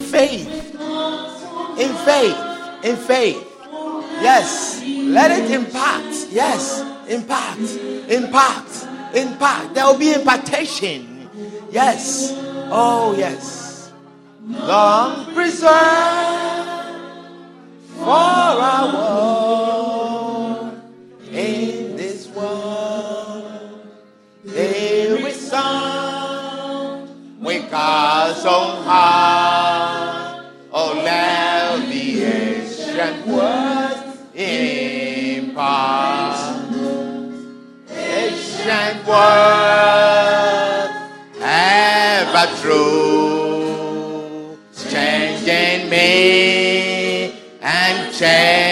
Faith. In faith. In faith. Yes. Let it impact. Yes. Impact. Impact. Impact. There will be impartation. Yes. Oh, yes. Long preserve for our God's own heart. Oh, the ancient words impart. Ancient words ever true, changing me and changing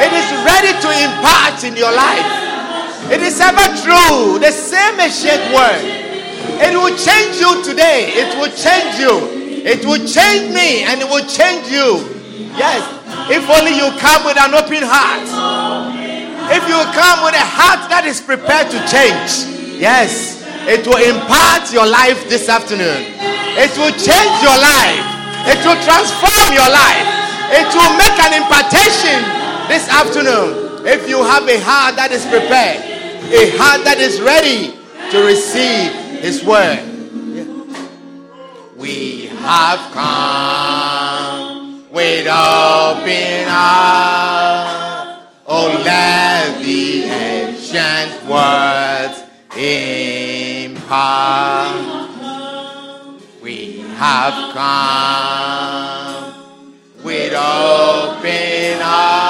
it is ready to impart in your life. It is ever true. The same as ancient word. It will change you today. It will change you. It will change me and it will change you. Yes. If only you come with an open heart. If you come with a heart that is prepared to change. Yes. It will impart your life this afternoon. It will change your life. It will transform your life. It will make an impartation this afternoon. If you have a heart that is prepared, a heart that is ready to receive His word. We have come with open arms. Oh, let the ancient words impart. We have come with open arms.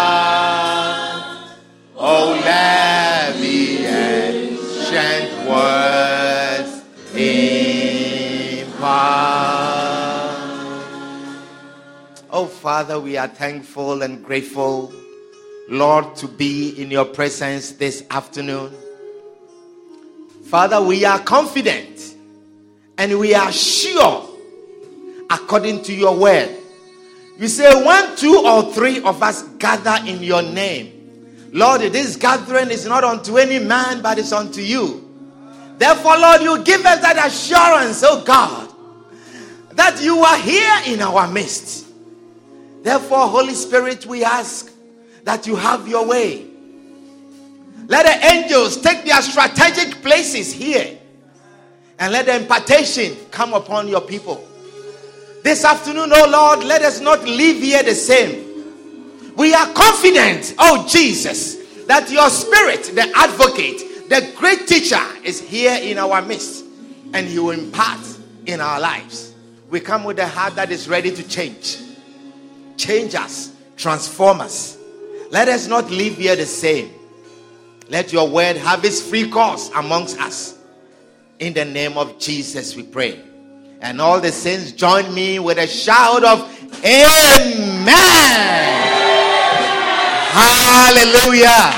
Father, we are thankful and grateful, Lord, to be in your presence this afternoon. Father, we are confident and we are sure, according to your word. You say, one, two or three of us gather in your name, Lord, this gathering is not unto any man, but it's unto you. Therefore, Lord, you give us that assurance, oh God, that you are here in our midst. Therefore, Holy Spirit, we ask that you have your way. Let the angels take their strategic places here and let the impartation come upon your people. This afternoon, oh Lord, let us not leave here the same. We are confident, oh Jesus, that your spirit, the advocate, the great teacher, is here in our midst and he will impart in our lives. We come with a heart that is ready to change. Change us, transform us. Let us not live here the same. Let your word have its free course amongst us. In the name of Jesus, we pray. And all the saints join me with a shout of Amen. Hallelujah.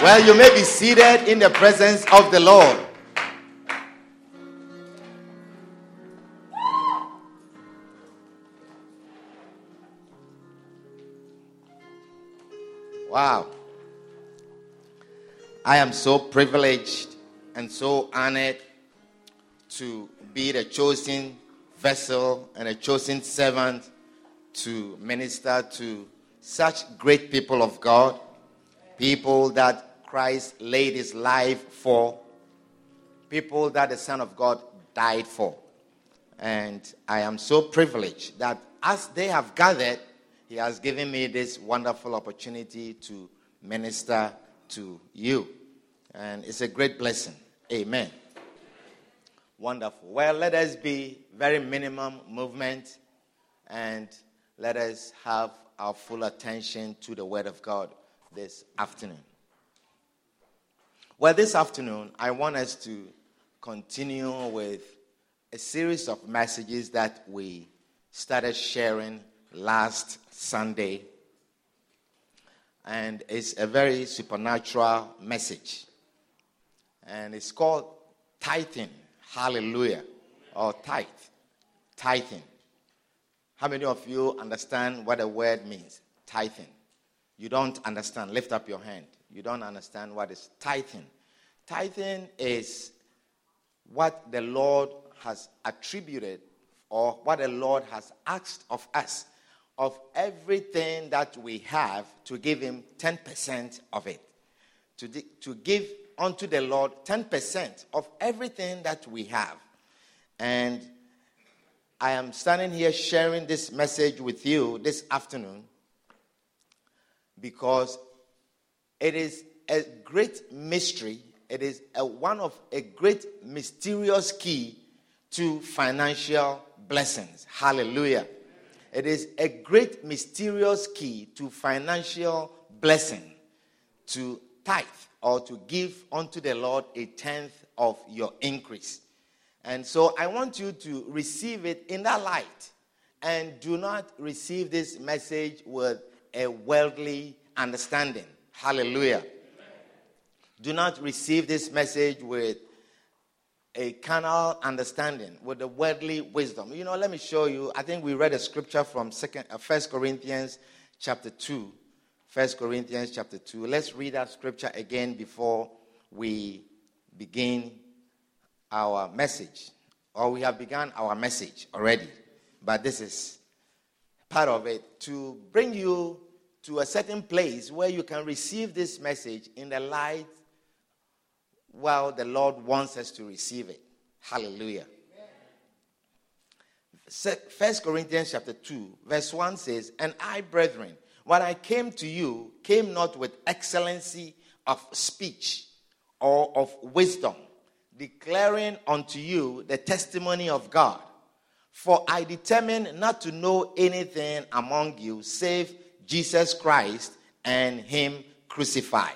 Well, you may be seated in the presence of the Lord. Wow. I am so privileged and so honored to be the chosen vessel and a chosen servant to minister to such great people of God, people that Christ laid his life for, people that the Son of God died for. And I am so privileged that as they have gathered, he has given me this wonderful opportunity to minister to you. And it's a great blessing. Amen. Wonderful. Well, let us be very minimum movement and let us have our full attention to the Word of God this afternoon. Well, this afternoon, I want us to continue with a series of messages that we started sharing last Sunday. And it's a very supernatural message. And it's called tithing. Hallelujah. Or tithe. Tithing. How many of you understand what the word means? Tithing. You don't understand. Lift up your hand. You don't understand what is tithing. Tithing is what the Lord has attributed or what the Lord has asked of us of everything that we have to give Him 10% of it. To, to give unto the Lord 10% of everything that we have. And I am standing here sharing this message with you this afternoon because it is a great mystery. It is a, one of a great mysterious key to financial blessings. Hallelujah. It is a great mysterious key to financial blessing to tithe or to give unto the Lord a tenth of your increase. And so I want you to receive it in that light and do not receive this message with a worldly understanding. Hallelujah. Do not receive this message with a carnal understanding, with the worldly wisdom. You know, let me show you. I think we read a scripture from Second, uh, First Corinthians chapter two. First Corinthians chapter two. Let's read that scripture again before we begin our message. Or we have begun our message already, but this is part of it to bring you to a certain place where you can receive this message in the light well, the Lord wants us to receive it. Hallelujah. First Corinthians chapter 2, verse 1 says, And I, brethren, when I came to you, came not with excellency of speech or of wisdom, declaring unto you the testimony of God. For I determined not to know anything among you save Jesus Christ and Him crucified.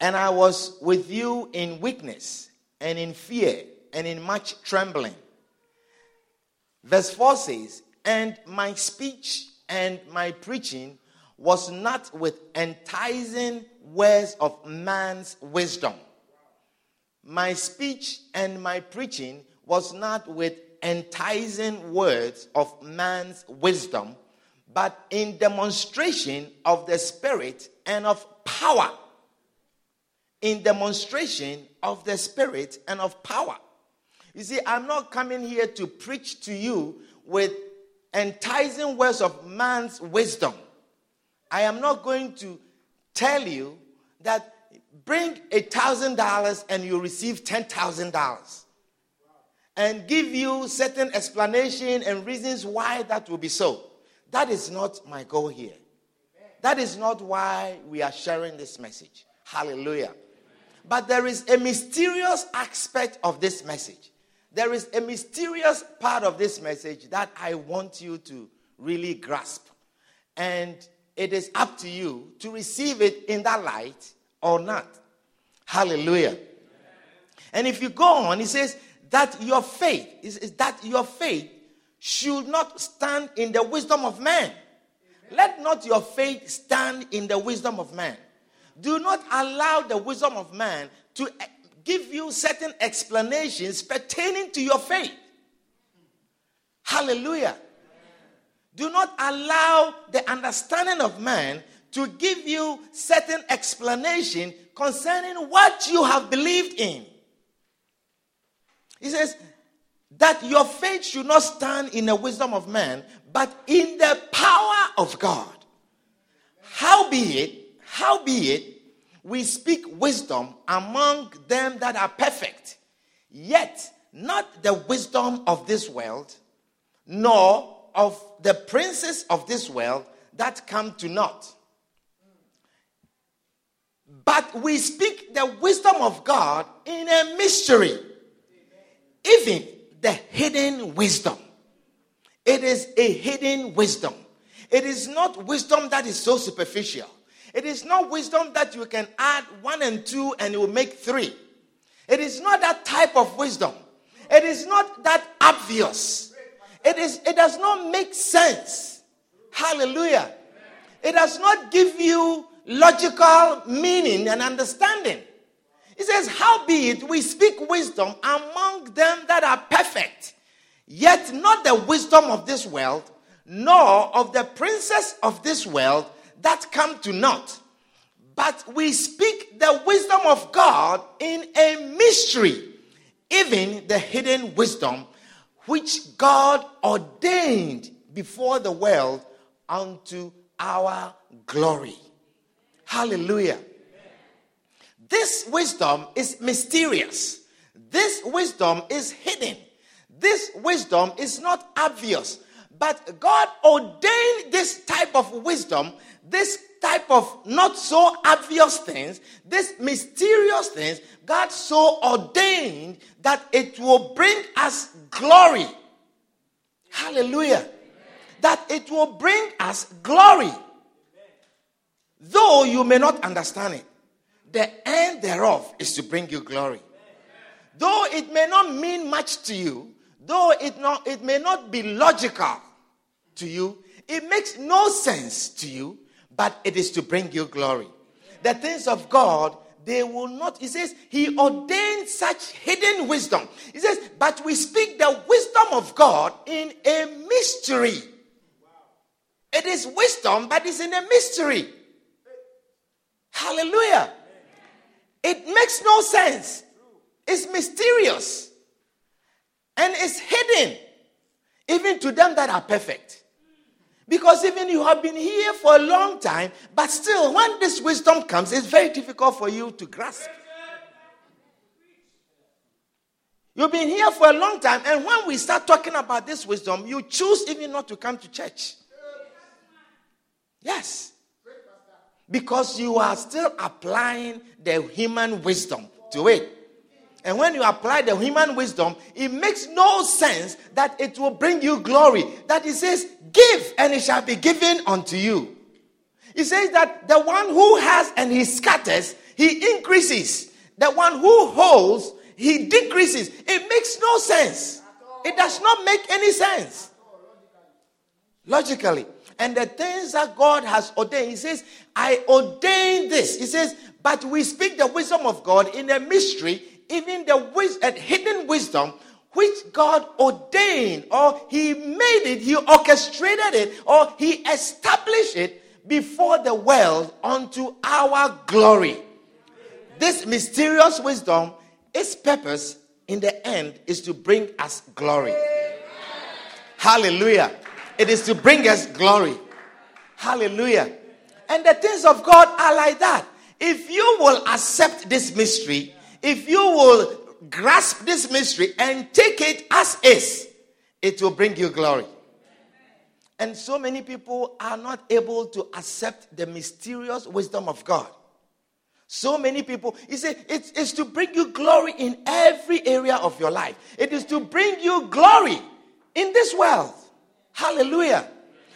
And I was with you in weakness and in fear and in much trembling. Verse 4 says, And my speech and my preaching was not with enticing words of man's wisdom. My speech and my preaching was not with enticing words of man's wisdom, but in demonstration of the Spirit and of power in demonstration of the Spirit and of power. You see, I'm not coming here to preach to you with enticing words of man's wisdom. I am not going to tell you that bring a thousand dollars and you receive ten thousand dollars and give you certain explanation and reasons why that will be so. That is not my goal here. That is not why we are sharing this message. Hallelujah. But there is a mysterious aspect of this message. There is a mysterious part of this message that I want you to really grasp. And it is up to you to receive it in that light or not. Hallelujah. And if you go on, he says that your faith is, is that your faith should not stand in the wisdom of man. Let not your faith stand in the wisdom of man. Do not allow the wisdom of man to eh, give you certain explanations pertaining to your faith. Hallelujah. Do not allow the understanding of man to give you certain explanation concerning what you have believed in. He says that your faith should not stand in the wisdom of man, but in the power of God. How be it Howbeit, we speak wisdom among them that are perfect, yet not the wisdom of this world, nor of the princes of this world that come to naught. But we speak the wisdom of God in a mystery, even the hidden wisdom. It is a hidden wisdom. It is not wisdom that is so superficial. It is not wisdom that you can add one and two and you will make three. It is not that type of wisdom. It is not that obvious. It is it does not make sense. Hallelujah. It does not give you logical meaning and understanding. He says, Howbeit we speak wisdom among them that are perfect, yet not the wisdom of this world, nor of the princes of this world that come to naught. But we speak the wisdom of God in a mystery, even the hidden wisdom which God ordained before the world unto our glory. Hallelujah. This wisdom is mysterious. This wisdom is hidden. This wisdom is not obvious. But God ordained this type of wisdom, this type of not so obvious things, this mysterious things, God so ordained that it will bring us glory. Hallelujah. That it will bring us glory. Though you may not understand it, the end thereof is to bring you glory. Though it may not mean much to you, though it, not, it may not be logical to you, it makes no sense to you, but it is to bring you glory. The things of God, they will not, he says, he ordained such hidden wisdom. He says, but we speak the wisdom of God in a mystery. It is wisdom, but it's in a mystery. Hallelujah. It makes no sense. It's mysterious. And it's hidden, even to them that are perfect. Because even you have been here for a long time, but still, when this wisdom comes, it's very difficult for you to grasp. You've been here for a long time, and when we start talking about this wisdom, you choose even not to come to church. Yes. Because you are still applying the human wisdom to it. And when you apply the human wisdom, it makes no sense that it will bring you glory. That it says, Give and it shall be given unto you. It says that the one who has and he scatters, he increases. The one who holds, he decreases. It makes no sense. It does not make any sense. Logically. And the things that God has ordained, He says, I ordain this. He says, but we speak the wisdom of God in a mystery, even the wis- hidden wisdom which God ordained, or He made it, He orchestrated it, or He established it before the world unto our glory. This mysterious wisdom, its purpose in the end is to bring us glory. Hallelujah. It is to bring us glory. Hallelujah. And the things of God are like that. If you will accept this mystery, if you will grasp this mystery and take it as is, it will bring you glory. And so many people are not able to accept the mysterious wisdom of God. So many people, you say, it's, it's to bring you glory in every area of your life. It is to bring you glory in this world. Hallelujah.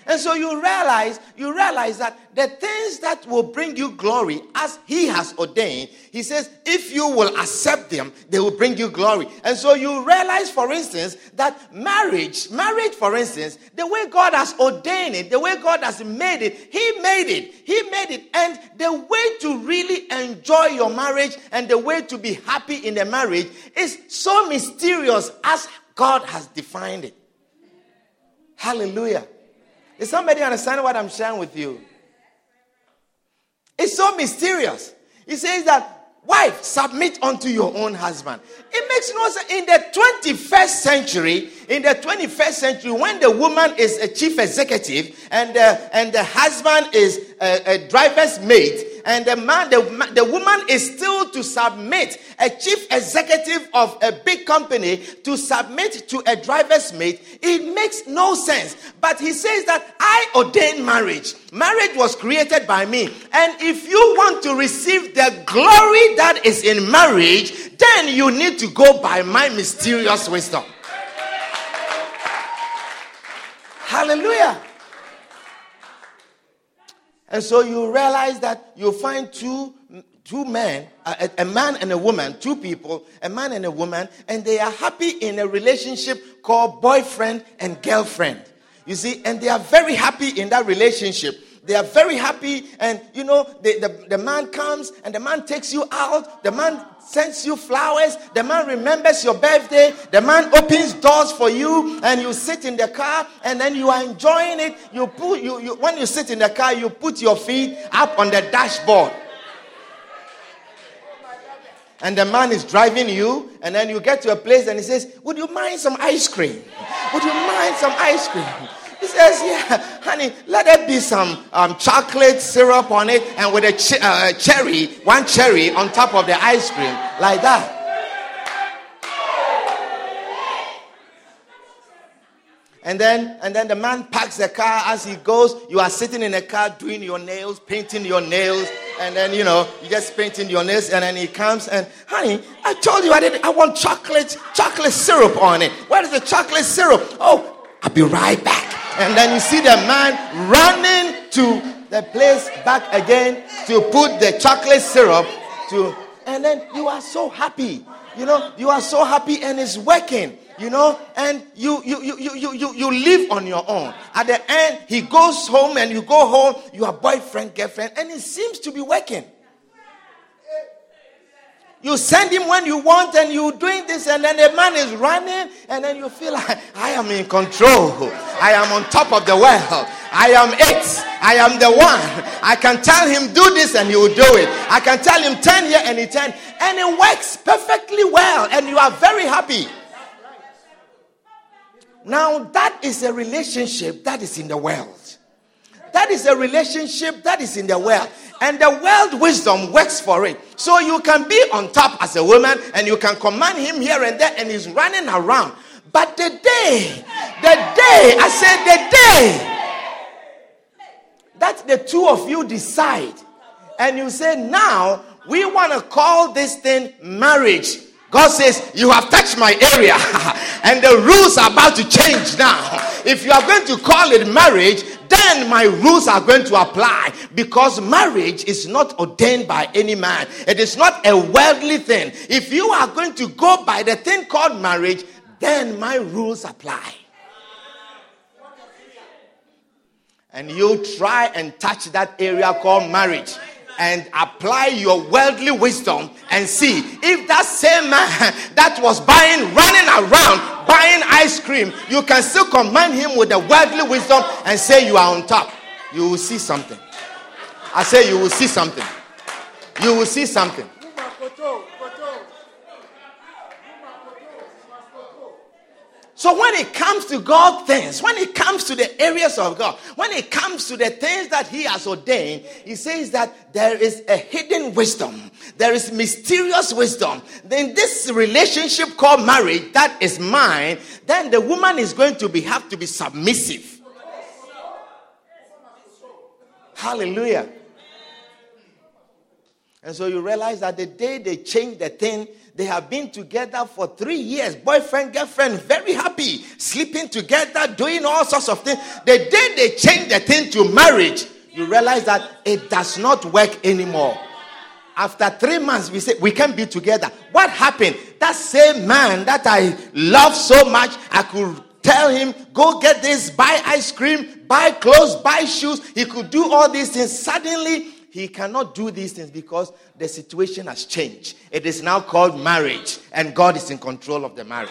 And so you realize, you realize that the things that will bring you glory as he has ordained, he says, if you will accept them, they will bring you glory. And so you realize, for instance, that marriage, marriage, for instance, the way God has ordained it, the way God has made it, he made it. He made it. And the way to really enjoy your marriage and the way to be happy in the marriage is so mysterious as God has defined it. Hallelujah. Is somebody understand what I'm sharing with you? It's so mysterious. He says that wife submit unto your own husband it makes no sense in the 21st century in the 21st century when the woman is a chief executive and uh, and the husband is a, a driver's mate and the man, the, the woman is still to submit, a chief executive of a big company to submit to a driver's mate, it makes no sense. But he says that I ordained marriage. Marriage was created by me. And if you want to receive the glory that is in marriage, then you need to go by my mysterious wisdom. Hallelujah. And so you realize that you find two, two men, a, a, man and a woman, two people, a man and a woman, and they are happy in a relationship called boyfriend and girlfriend. You see, and they are very happy in that relationship. They are very happy, and you know, the, the, the man comes and the man takes you out, the man sends you flowers, the man remembers your birthday, the man opens doors for you, and you sit in the car, and then you are enjoying it. You put you, you when you sit in the car, you put your feet up on the dashboard. And the man is driving you, and then you get to a place and he says, Would you mind some ice cream? Would you mind some ice cream? He says, Yeah, honey, let there be some um, chocolate syrup on it and with a ch- uh, cherry, one cherry on top of the ice cream, like that. And then, and then the man parks the car as he goes. You are sitting in the car doing your nails, painting your nails, and then you know you just painting your nails. And then he comes and, honey, I told you I did. I want chocolate, chocolate syrup on it. Where is the chocolate syrup? Oh, I'll be right back. And then you see the man running to the place back again to put the chocolate syrup to, and then you are so happy. You know, you are so happy and it's working you know and you you you you you you live on your own at the end he goes home and you go home you are boyfriend girlfriend and it seems to be working you send him when you want, and you're doing this, and then the man is running, and then you feel like I am in control. I am on top of the world. I am it. I am the one. I can tell him do this, and he will do it. I can tell him turn here, and he turn, and it works perfectly well, and you are very happy. Now that is a relationship that is in the world. That is a relationship that is in the world. And the world wisdom works for it. So you can be on top as a woman and you can command him here and there and he's running around. But the day, the day, I said the day that the two of you decide and you say, now we want to call this thing marriage. God says, You have touched my area, and the rules are about to change now. If you are going to call it marriage, then my rules are going to apply because marriage is not ordained by any man. It is not a worldly thing. If you are going to go by the thing called marriage, then my rules apply. And you try and touch that area called marriage and apply your worldly wisdom and see if that same man that was buying, running around, buying ice cream, you can still command him with the worldly wisdom and say you are on top. You will see something. I say you will see something. You will see something. So when it comes to God things, when it comes to the areas of God, when it comes to the things that He has ordained, He says that there is a hidden wisdom, there is mysterious wisdom. Then this relationship called marriage that is mine, then the woman is going to be have to be submissive. Hallelujah. And so you realize that the day they change the thing, they have been together for three years, boyfriend, girlfriend, very happy, sleeping together, doing all sorts of things. The day they change the thing to marriage, you realize that it does not work anymore. After three months, we say we can't be together. What happened? That same man that I love so much, I could tell him, go get this, buy ice cream, buy clothes, buy shoes. He could do all these things. Suddenly, he cannot do these things because the situation has changed. It is now called marriage, and God is in control of the marriage.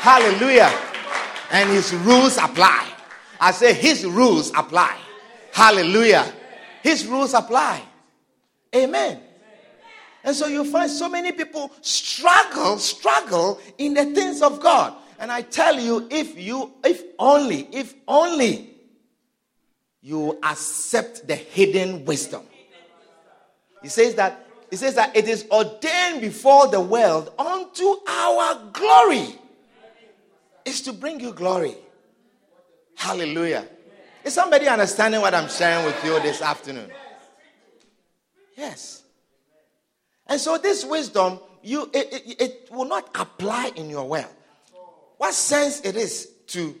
Hallelujah. And his rules apply. I say his rules apply. Hallelujah. His rules apply. Amen. And so you find so many people struggle, struggle in the things of God. And I tell you, if you, if only, if only you accept the hidden wisdom. He says that he says that it is ordained before the world unto our glory. It's to bring you glory. Hallelujah. Is somebody understanding what I'm sharing with you this afternoon? Yes. And so this wisdom, you it, it, it will not apply in your well. What sense it is to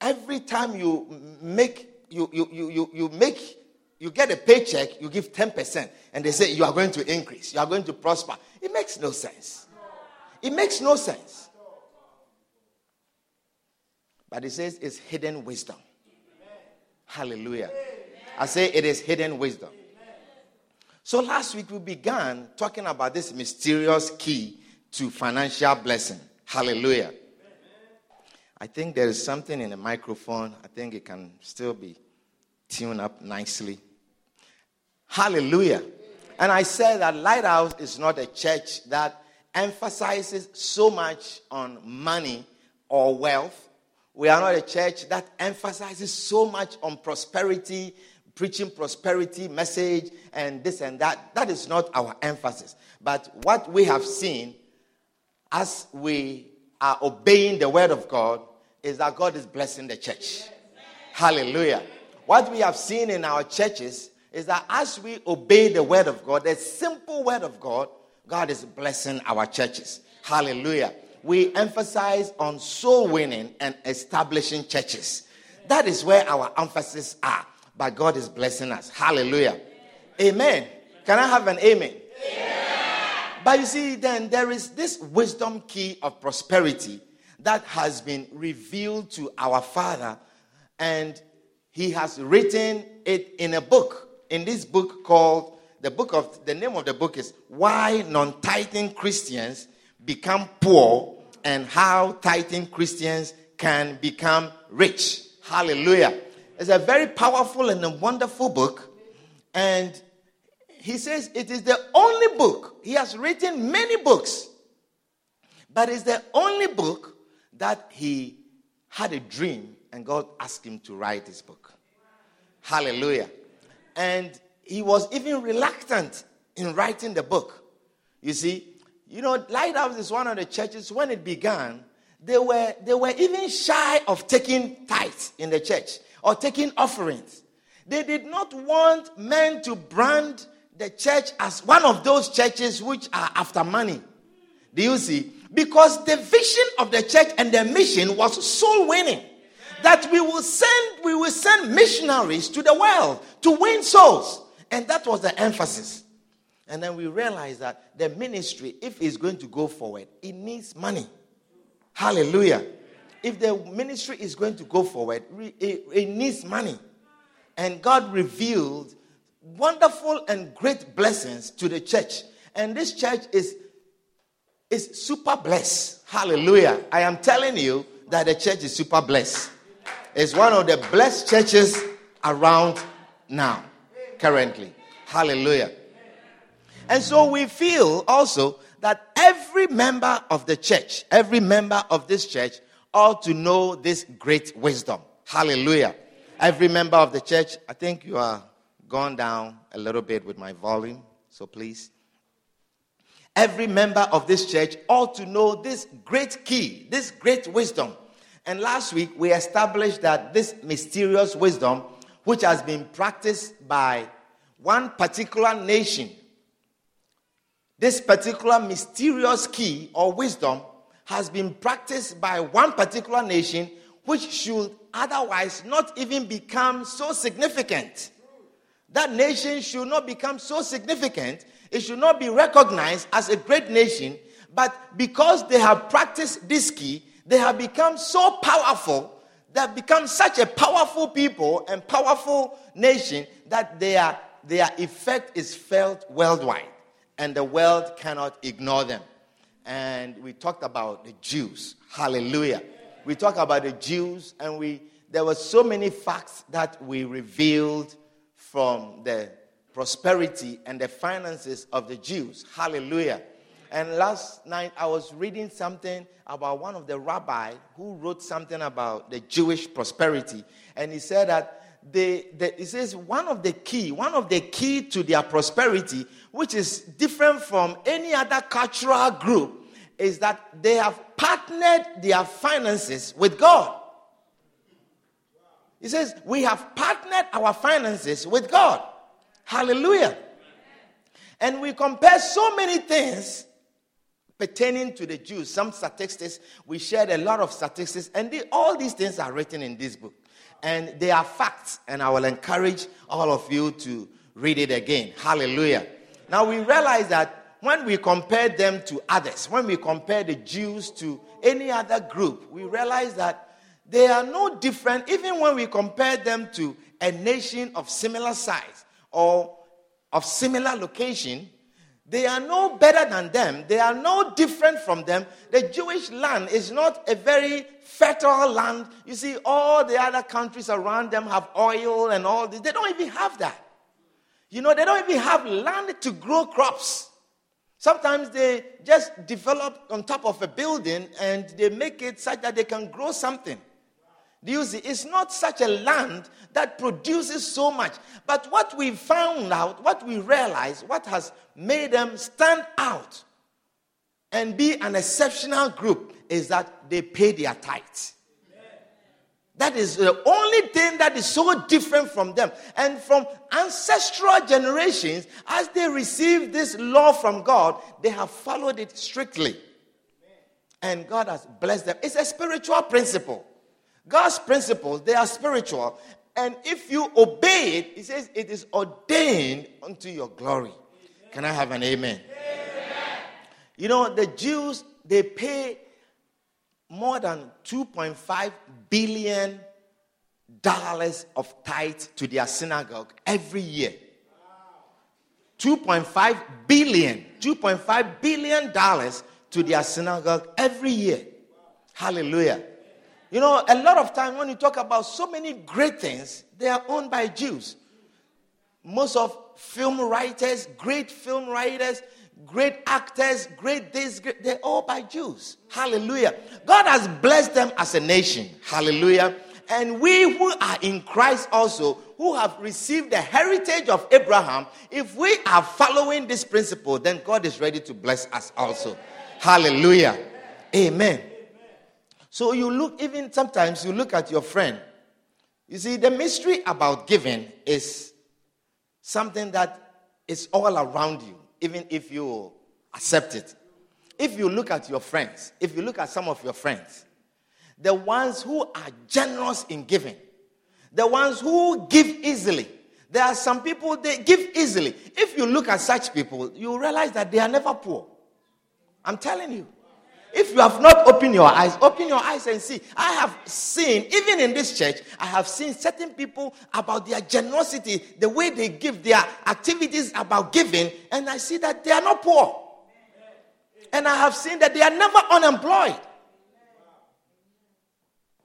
every time you make you you you you, you make you get a paycheck, you give 10%, and they say you are going to increase, you are going to prosper. It makes no sense. It makes no sense. But it says it's hidden wisdom. Hallelujah. I say it is hidden wisdom. So last week we began talking about this mysterious key to financial blessing. Hallelujah. I think there is something in the microphone. I think it can still be tuned up nicely. Hallelujah. And I said that Lighthouse is not a church that emphasizes so much on money or wealth. We are not a church that emphasizes so much on prosperity, preaching prosperity message and this and that. That is not our emphasis. But what we have seen as we are obeying the word of God is that God is blessing the church. Hallelujah. What we have seen in our churches is that as we obey the word of God, the simple word of God, God is blessing our churches. Hallelujah. We emphasize on soul winning and establishing churches. That is where our emphasis are. But God is blessing us. Hallelujah. Amen. Can I have an amen? But you see, then there is this wisdom key of prosperity that has been revealed to our Father, and He has written it in a book. In this book called the book of the name of the book is Why Non-Tithing Christians Become Poor and How Tithing Christians Can Become Rich. Hallelujah. It's a very powerful and a wonderful book. And he says it is the only book. He has written many books, but it's the only book that he had a dream and God asked him to write his book. Hallelujah. And he was even reluctant in writing the book. You see, you know, Lighthouse is one of the churches when it began, they were they were even shy of taking tithes in the church or taking offerings. They did not want men to brand the church as one of those churches which are after money. Do you see? Because the vision of the church and the mission was soul winning. That we will send, we will send missionaries to the world to win souls. And that was the emphasis. And then we realized that the ministry, if it's going to go forward, it needs money. Hallelujah. If the ministry is going to go forward, it, it needs money. And God revealed wonderful and great blessings to the church. And this church is is super blessed. Hallelujah. I am telling you that the church is super blessed. It's one of the blessed churches around now, currently. Hallelujah. And so we feel also that every member of the church, every member of this church ought to know this great wisdom. Hallelujah. Every member of the church, I think you are gone down a little bit with my volume, so please. Every member of this church ought to know this great key, this great wisdom. And last week we established that this mysterious wisdom, which has been practiced by one particular nation, this particular mysterious key or wisdom has been practiced by one particular nation, which should otherwise not even become so significant. That nation should not become so significant it should not be recognized as a great nation, but because they have practiced this key, they have become so powerful, they have become such a powerful people and powerful nation that their, their effect is felt worldwide, and the world cannot ignore them. And we talked about the Jews. Hallelujah. We talked about the Jews, and we there were so many facts that we revealed from the prosperity and the finances of the Jews. Hallelujah. And last night I was reading something about one of the rabbi who wrote something about the Jewish prosperity. And he said that they, they, says one of the key, one of the key to their prosperity, which is different from any other cultural group, is that they have partnered their finances with God. He says, We have partnered our finances with God. Hallelujah. And we compare so many things pertaining to the Jews. Some statistics, we shared a lot of statistics, and all these things are written in this book. And they are facts, and I will encourage all of you to read it again. Hallelujah. Now we realize that when we compare them to others, when we compare the Jews to any other group, we realize that they are no different, even when we compare them to a nation of similar size or of similar location, they are no better than them. They are no different from them. The Jewish land is not a very fertile land. You see, all the other countries around them have oil and all this. They don't even have that. You know, they don't even have land to grow crops. Sometimes they just develop on top of a building and they make it such that they can grow something. Do you see? It's not such a land that produces so much. But what we found out, what we realized, what has made them stand out and be an exceptional group is that they pay their tithes. That is the only thing that is so different from them. And from ancestral generations, as they received this law from God, they have followed it strictly. And God has blessed them. It's a spiritual principle. God's principles, they are spiritual. And if you obey it, he says it is ordained unto your glory. Can I have an amen? amen? You know, the Jews, they pay more than 2.5 billion dollars of tithe to their synagogue every year. 2.5 billion, 2.5 billion dollars to their synagogue every year. Hallelujah. You know, a lot of time when you talk about so many great things, they are owned by Jews. Most of film writers, great film writers, great actors, great this, great, they're all by Jews. Hallelujah. God has blessed them as a nation. Hallelujah. And we who are in Christ also, who have received the heritage of Abraham, if we are following this principle, then God is ready to bless us also. Hallelujah. Amen. So you look, even sometimes you look at your friend. You see, the mystery about giving is something that is all around you, even if you accept it. If you look at your friends, if you look at some of your friends, the ones who are generous in giving, the ones who give easily, there are some people they give easily. If you look at such people, you realize that they are never poor. I'm telling you. If you have not opened your eyes, open your eyes and see. I have seen, even in this church, I have seen certain people about their generosity, the way they give, their activities about giving, and I see that they are not poor. And I have seen that they are never unemployed.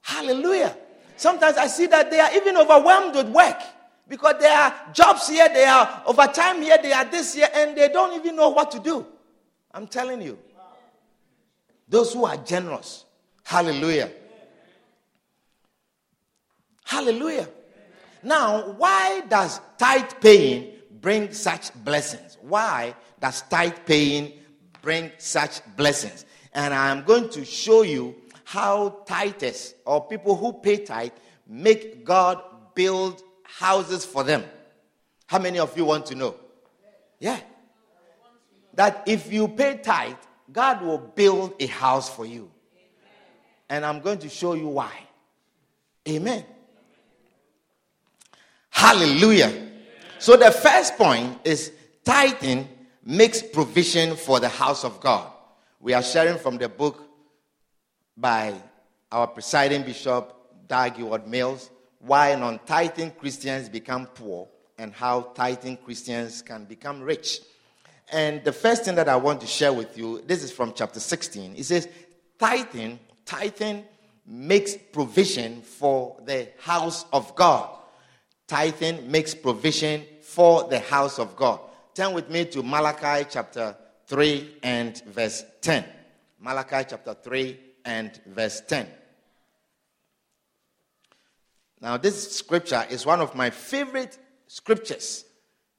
Hallelujah. Sometimes I see that they are even overwhelmed with work because there are jobs here, they are overtime here, they are this here, and they don't even know what to do. I'm telling you. Those who are generous. Hallelujah. Hallelujah. Now, why does tithe paying bring such blessings? Why does tithe paying bring such blessings? And I'm going to show you how tithers or people who pay tithe make God build houses for them. How many of you want to know? Yeah. That if you pay tithe, God will build a house for you. And I'm going to show you why. Amen. Hallelujah. So the first point is tithing makes provision for the house of God. We are sharing from the book by our presiding bishop, Dag Heward-Mills, why non tithing Christians become poor and how tithing Christians can become rich. And the first thing that I want to share with you, this is from chapter 16. It says, tithing, tithing makes provision for the house of God. Tithing makes provision for the house of God. Turn with me to Malachi chapter 3 and verse 10. Malachi chapter 3 and verse 10. Now, this scripture is one of my favorite scriptures.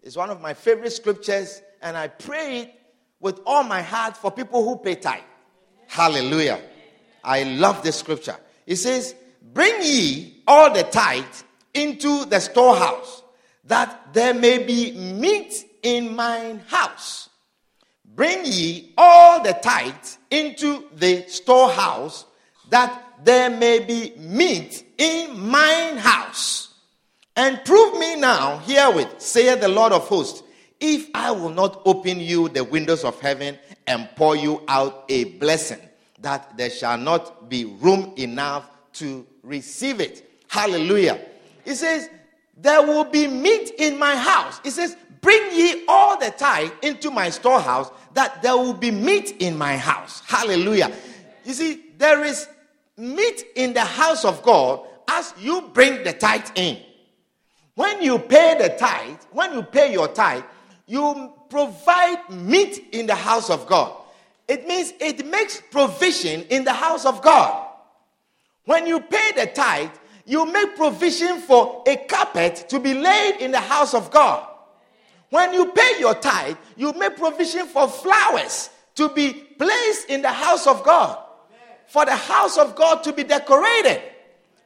It's one of my favorite scriptures, and I pray it with all my heart for people who pay tithe. Hallelujah. I love this scripture. It says, Bring ye all the tithe into the storehouse, that there may be meat in mine house. Bring ye all the tithe into the storehouse, that there may be meat in mine house. And prove me now herewith, saith the Lord of hosts, if I will not open you the windows of heaven and pour you out a blessing, that there shall not be room enough to receive it. Hallelujah. He says, There will be meat in my house. He says, Bring ye all the tithe into my storehouse, that there will be meat in my house. Hallelujah. You see, there is meat in the house of God as you bring the tithe in. When you pay the tithe, when you pay your tithe, you provide meat in the house of God. It means it makes provision in the house of God. When you pay the tithe, you make provision for a carpet to be laid in the house of God. When you pay your tithe, you make provision for flowers to be placed in the house of God. For the house of God to be decorated.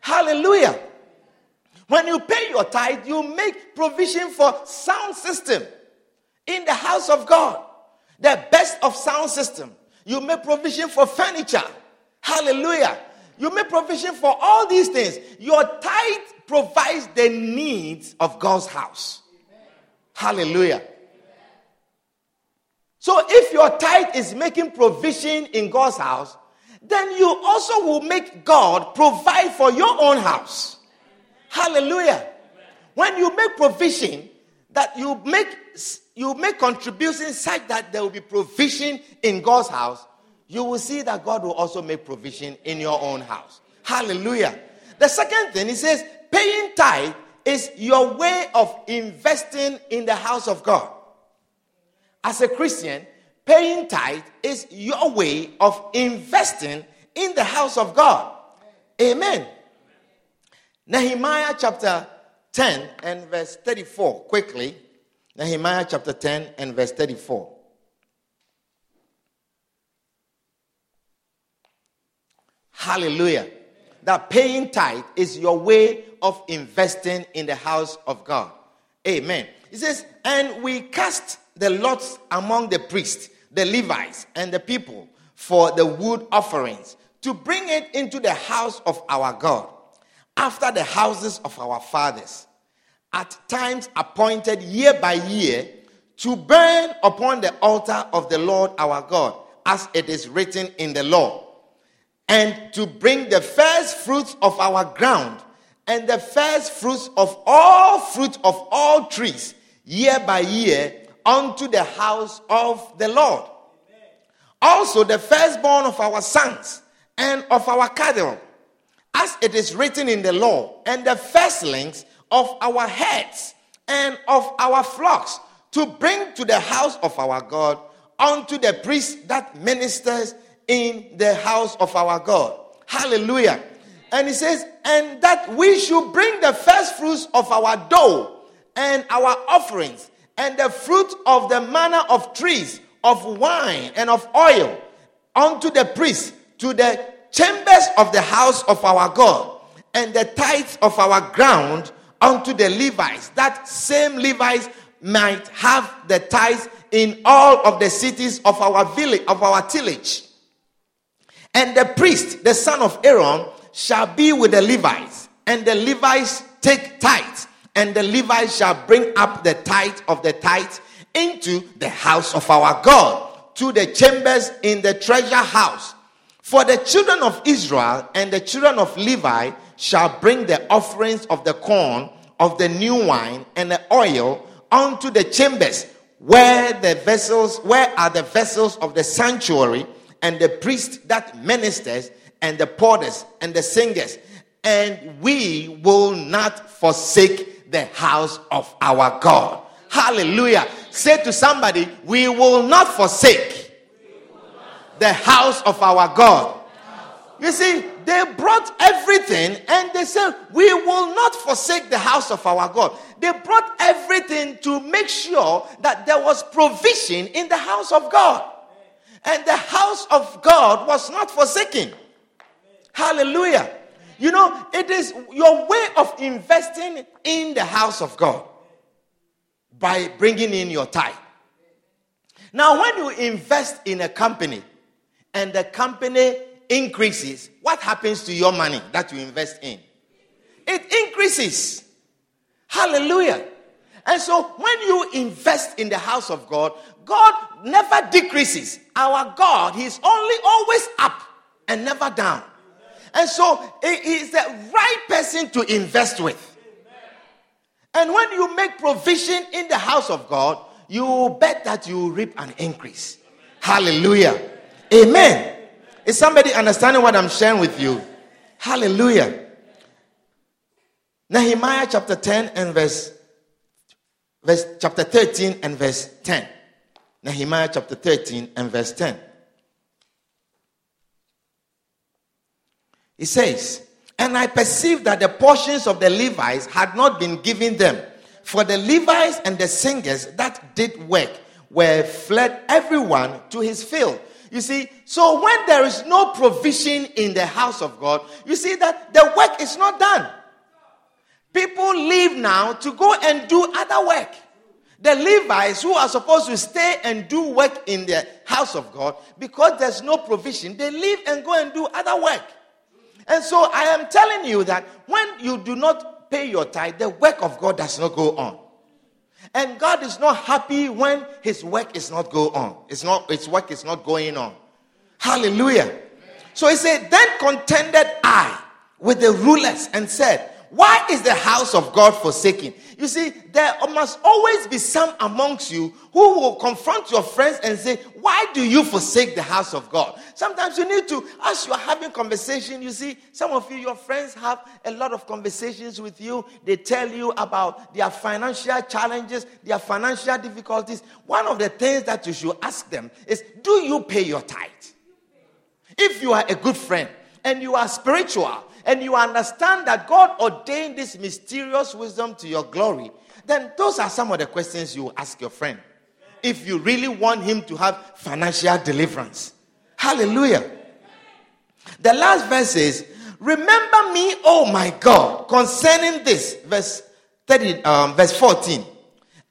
Hallelujah. When you pay your tithe, you make provision for sound system in the house of God. The best of sound system. You make provision for furniture. Hallelujah. You make provision for all these things. Your tithe provides the needs of God's house. Hallelujah. So if your tithe is making provision in God's house, then you also will make God provide for your own house. Hallelujah. When you make provision, that you make you make contributions such that there will be provision in God's house, you will see that God will also make provision in your own house. Hallelujah. The second thing, he says, paying tithe is your way of investing in the house of God. As a Christian, paying tithe is your way of investing in the house of God. Amen. Nehemiah chapter 10 and verse 34, quickly. Nehemiah chapter 10 and verse 34. Hallelujah. That paying tithe is your way of investing in the house of God. Amen. He says, and we cast the lots among the priests, the Levites, and the people for the wood offerings to bring it into the house of our God, after the houses of our fathers, at times appointed year by year, to burn upon the altar of the Lord our God, as it is written in the law and to bring the first fruits of our ground and the first fruits of all fruit of all trees year by year unto the house of the Lord. Also, the firstborn of our sons and of our cattle, as it is written in the law, and the firstlings of our heads and of our flocks, to bring to the house of our God unto the priest that ministers in the house of our God. Hallelujah. And he says, and that we should bring the first fruits of our dough and our offerings and the fruit of the manner of trees, of wine and of oil unto the priest to the chambers of the house of our God and the tithes of our ground unto the Levites. That same Levites might have the tithes in all of the cities of our village, of our tillage. And the priest, the son of Aaron, shall be with the Levites, and the Levites take tithes, and the Levites shall bring up the tithe of the tithe into the house of our God, to the chambers in the treasure house. For the children of Israel and the children of Levi shall bring the offerings of the corn, of the new wine, and the oil unto the chambers where the vessels, where are the vessels of the sanctuary and the priest that ministers and the porters and the singers. And we will not forsake the house of our God. Hallelujah. Say to somebody, we will not forsake the house of our God. You see, they brought everything and they said, We will not forsake the house of our God. They brought everything to make sure that there was provision in the house of God. And the house of God was not forsaken. Hallelujah. You know, it is your way of investing in the house of God by bringing in your tithe. Now, when you invest in a company and the company increases, what happens to your money that you invest in? It increases. Hallelujah. And so when you invest in the house of God, God never decreases. Our God, He's only always up and never down. And so He's the right person to invest with. And when you make provision in the house of God, you bet that you reap an increase. Hallelujah. Amen. Is somebody understanding what I'm sharing with you? Hallelujah. Nehemiah chapter 10 and verse, verse chapter 13 and verse 10. Nehemiah chapter 13 and verse 10. He says, And I perceived that the portions of the Levites had not been given them. For the Levites and the singers that did work were fled everyone to his field. You see, so when there is no provision in the house of God, you see that the work is not done. People leave now to go and do other work. The Levites who are supposed to stay and do work in the house of God, because there's no provision, they leave and go and do other work. And so I am telling you that when you do not pay your tithe, the work of God does not go on. And God is not happy when his work is not go on. It's not his work is not going on. Hallelujah. So he said, Then contended I with the rulers and said, why is the house of God forsaken? You see, there must always be some amongst you who will confront your friends and say, Why do you forsake the house of God? Sometimes you need to, as you are having conversation, you see, some of you, your friends have a lot of conversations with you. They tell you about their financial challenges, their financial difficulties. One of the things that you should ask them is, Do you pay your tithe? If you are a good friend and you are spiritual, and you understand that God ordained this mysterious wisdom to your glory, then those are some of the questions you ask your friend. If you really want him to have financial deliverance. Hallelujah. The last verse says, Remember me, oh my God, concerning this, verse 30, um, verse 14,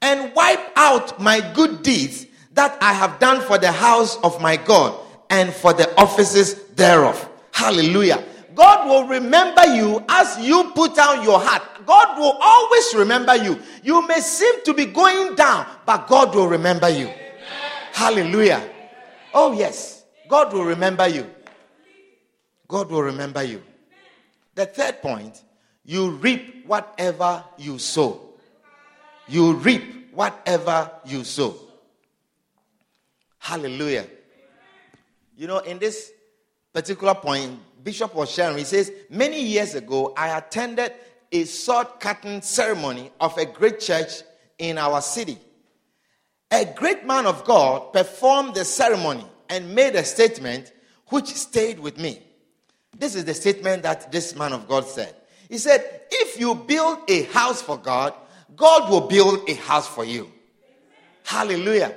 and wipe out my good deeds that I have done for the house of my God and for the offices thereof. Hallelujah. God will remember you as you put down your heart. God will always remember you. You may seem to be going down, but God will remember you. Amen. Hallelujah. Oh, yes. God will remember you. God will remember you. The third point you reap whatever you sow. You reap whatever you sow. Hallelujah. You know, in this particular point, Bishop was sharing. He says, Many years ago, I attended a sod cutting ceremony of a great church in our city. A great man of God performed the ceremony and made a statement which stayed with me. This is the statement that this man of God said. He said, If you build a house for God, God will build a house for you. Hallelujah.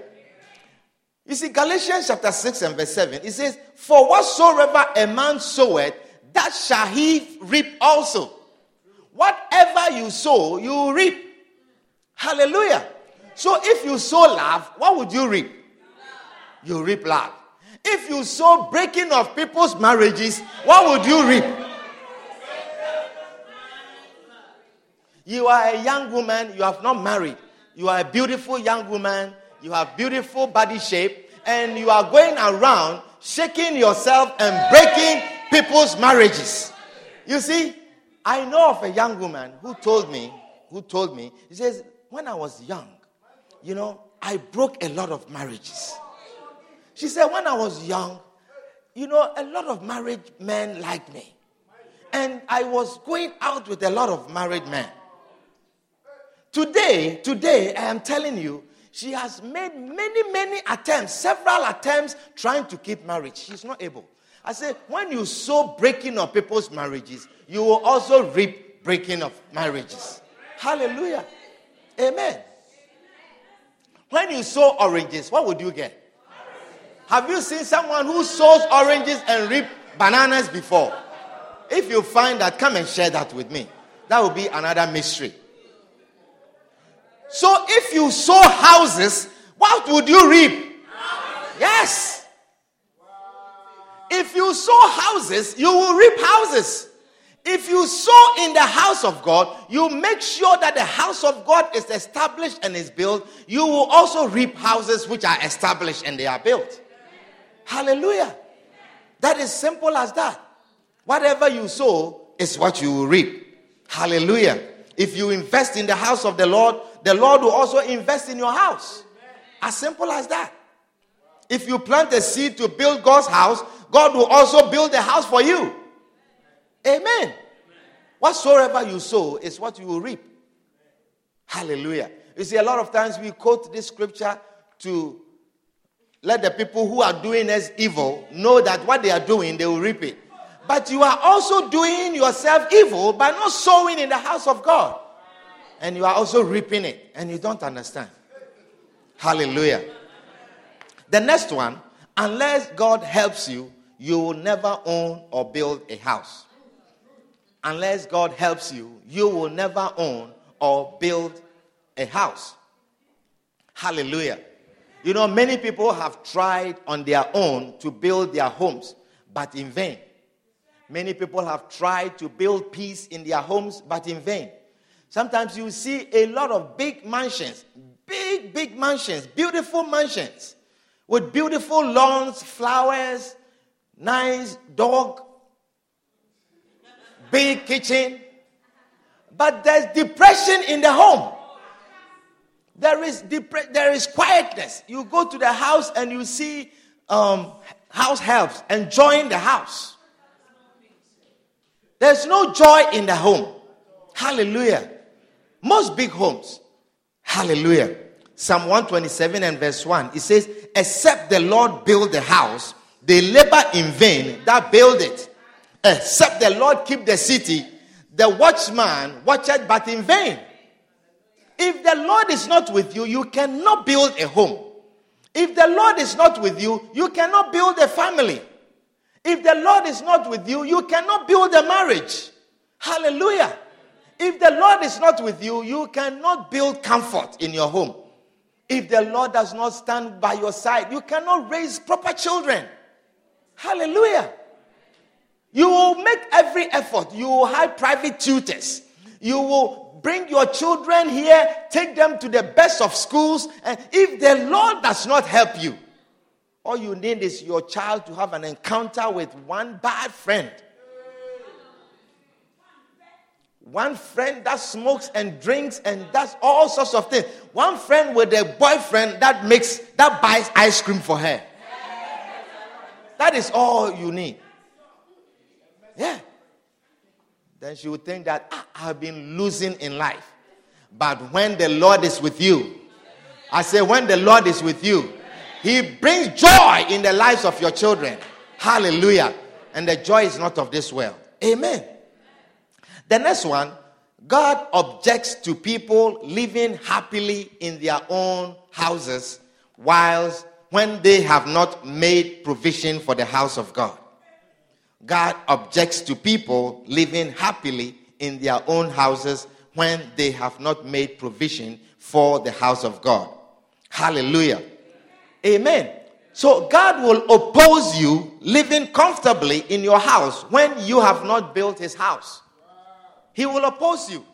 You see, Galatians chapter 6 and verse 7, it says, For whatsoever a man soweth, that shall he reap also. Whatever you sow, you reap. Hallelujah. So if you sow love, what would you reap? You reap love. If you sow breaking of people's marriages, what would you reap? You are a young woman, you have not married. You are a beautiful young woman, you have beautiful body shape, and you are going around shaking yourself and breaking people's marriages. You see, I know of a young woman who told me, who told me, he says, when I was young, you know, I broke a lot of marriages. She said, when I was young, you know, a lot of married men liked me. And I was going out with a lot of married men. Today, today, I am telling you, she has made many, many attempts, several attempts trying to keep marriage. She's not able. I say, when you sow breaking of people's marriages, you will also reap breaking of marriages. Hallelujah. Amen. When you sow oranges, what would you get? Have you seen someone who sows oranges and reap bananas before? If you find that, come and share that with me. That will be another mystery. So if you sow houses, what would you reap? Yes. If you sow houses, you will reap houses. If you sow in the house of God, you make sure that the house of God is established and is built. You will also reap houses which are established and they are built. Hallelujah. That is simple as that. Whatever you sow is what you will reap. Hallelujah. If you invest in the house of the Lord, the Lord will also invest in your house. As simple as that. If you plant a seed to build God's house, God will also build a house for you. Amen. Whatsoever you sow is what you will reap. Hallelujah. You see, a lot of times we quote this scripture to let the people who are doing us evil know that what they are doing, they will reap it. But you are also doing yourself evil by not sowing in the house of God. And you are also reaping it, and you don't understand. Hallelujah. The next one, unless God helps you, you will never own or build a house. Unless God helps you, you will never own or build a house. Hallelujah. You know, many people have tried on their own to build their homes, but in vain. Many people have tried to build peace in their homes, but in vain. Sometimes you see a lot of big mansions, big, big mansions, beautiful mansions with beautiful lawns, flowers, nice dog, big kitchen. But there's depression in the home. There is, depre- there is quietness. You go to the house and you see um, house helps enjoying the house. There's no joy in the home. Hallelujah. Most big homes. Hallelujah. Psalm 127 and verse 1. It says, Except the Lord build the house, they labor in vain that build it. Except the Lord keep the city, the watchman watcheth but in vain. If the Lord is not with you, you cannot build a home. If the Lord is not with you, you cannot build a family. If the Lord is not with you, you cannot build a marriage. Hallelujah. If the Lord is not with you, you cannot build comfort in your home. If the Lord does not stand by your side, you cannot raise proper children. Hallelujah. You will make every effort. You will hire private tutors. You will bring your children here, take them to the best of schools. And if the Lord does not help you, all you need is your child to have an encounter with one bad friend. One friend that smokes and drinks and does all sorts of things. One friend with a boyfriend that makes that buys ice cream for her. That is all you need. Yeah. Then she would think that ah, I've been losing in life. But when the Lord is with you, I say, when the Lord is with you, He brings joy in the lives of your children. Hallelujah. And the joy is not of this world. Amen. The next one God objects to people living happily in their own houses whilst when they have not made provision for the house of God. God objects to people living happily in their own houses when they have not made provision for the house of God. Hallelujah. Amen. So God will oppose you living comfortably in your house when you have not built his house. He will oppose you.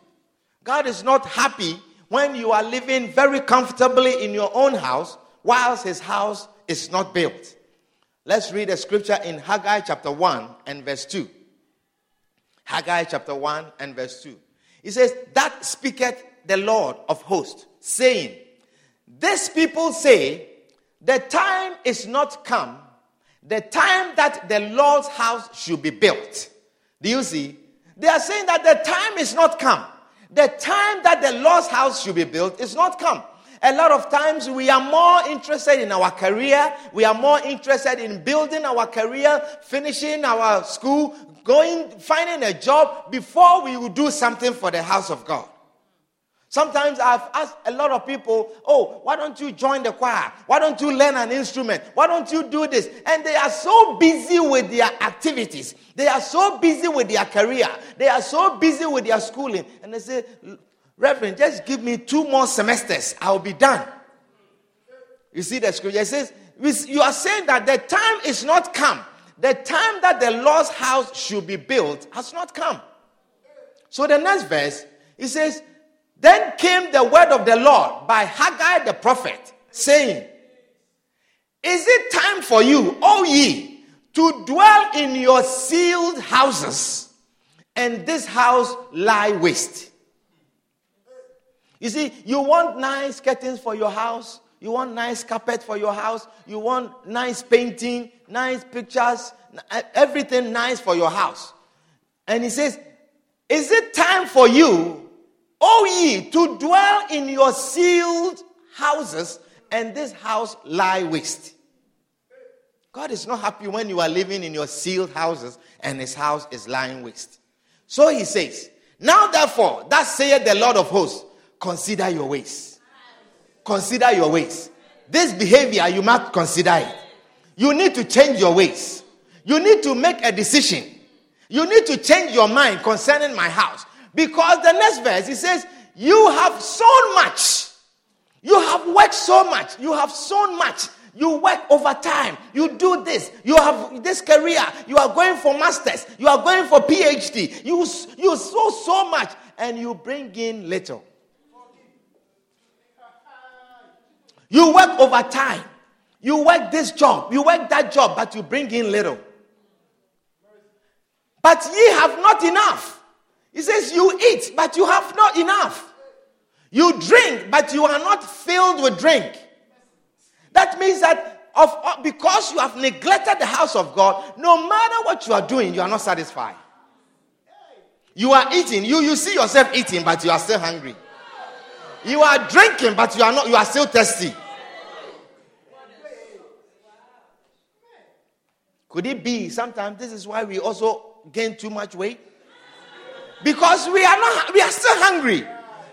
God is not happy when you are living very comfortably in your own house whilst his house is not built. Let's read a scripture in Haggai chapter 1 and verse 2. Haggai chapter 1 and verse 2. He says, That speaketh the Lord of hosts, saying, These people say, The time is not come, the time that the Lord's house should be built. Do you see? They are saying that the time is not come. The time that the Lord's house should be built is not come. A lot of times we are more interested in our career, we are more interested in building our career, finishing our school, going, finding a job before we will do something for the house of God. Sometimes I've asked a lot of people, oh, why don't you join the choir? Why don't you learn an instrument? Why don't you do this? And they are so busy with their activities. They are so busy with their career. They are so busy with their schooling. And they say, Reverend, just give me two more semesters. I'll be done. You see the scripture says, you are saying that the time is not come. The time that the Lord's house should be built has not come. So the next verse, it says, then came the word of the Lord by Haggai the prophet, saying, Is it time for you, O ye, to dwell in your sealed houses, and this house lie waste? You see, you want nice curtains for your house, you want nice carpet for your house, you want nice painting, nice pictures, everything nice for your house. And he says, Is it time for you O ye, to dwell in your sealed houses, and this house lie waste. God is not happy when you are living in your sealed houses and his house is lying waste. So he says, Now therefore, that saith the Lord of hosts, consider your ways. Consider your ways. This behavior, you must consider it. You need to change your ways. You need to make a decision. You need to change your mind concerning my house. Because the next verse, he says, You have sown much. You have worked so much. You have sown much. You work overtime. You do this. You have this career. You are going for masters. You are going for PhD. You, you sow so much and you bring in little. You work overtime. You work this job. You work that job, but you bring in little. But ye have not enough. He says, You eat, but you have not enough. You drink, but you are not filled with drink. That means that of, because you have neglected the house of God, no matter what you are doing, you are not satisfied. You are eating, you, you see yourself eating, but you are still hungry. You are drinking, but you are not, you are still thirsty. Could it be sometimes this is why we also gain too much weight? Because we are not we are still hungry.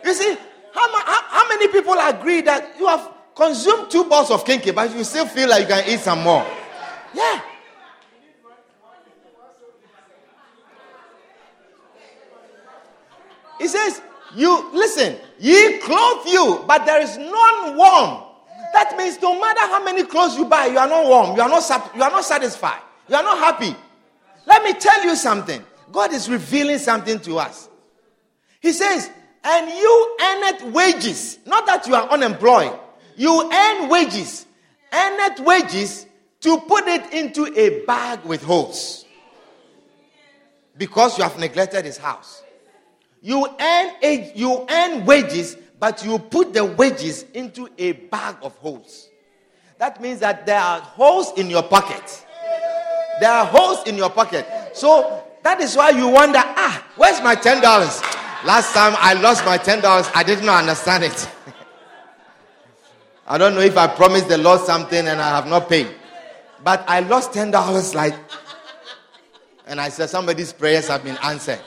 You see, how, how, how many people agree that you have consumed two bowls of kenkey, but you still feel like you can eat some more? Yeah. He says, You listen, ye clothe you, but there is none warm. That means no matter how many clothes you buy, you are not warm, you are not, you are not satisfied, you are not happy. Let me tell you something. God is revealing something to us. He says, and you earn wages, not that you are unemployed. You earn wages, Earned wages to put it into a bag with holes because you have neglected his house. You earn a, you earn wages, but you put the wages into a bag of holes. That means that there are holes in your pocket. There are holes in your pocket. So that is why you wonder, ah, where's my $10? Last time I lost my $10, I did not understand it. I don't know if I promised the Lord something and I have not paid. But I lost $10 like, and I said, somebody's prayers have been answered.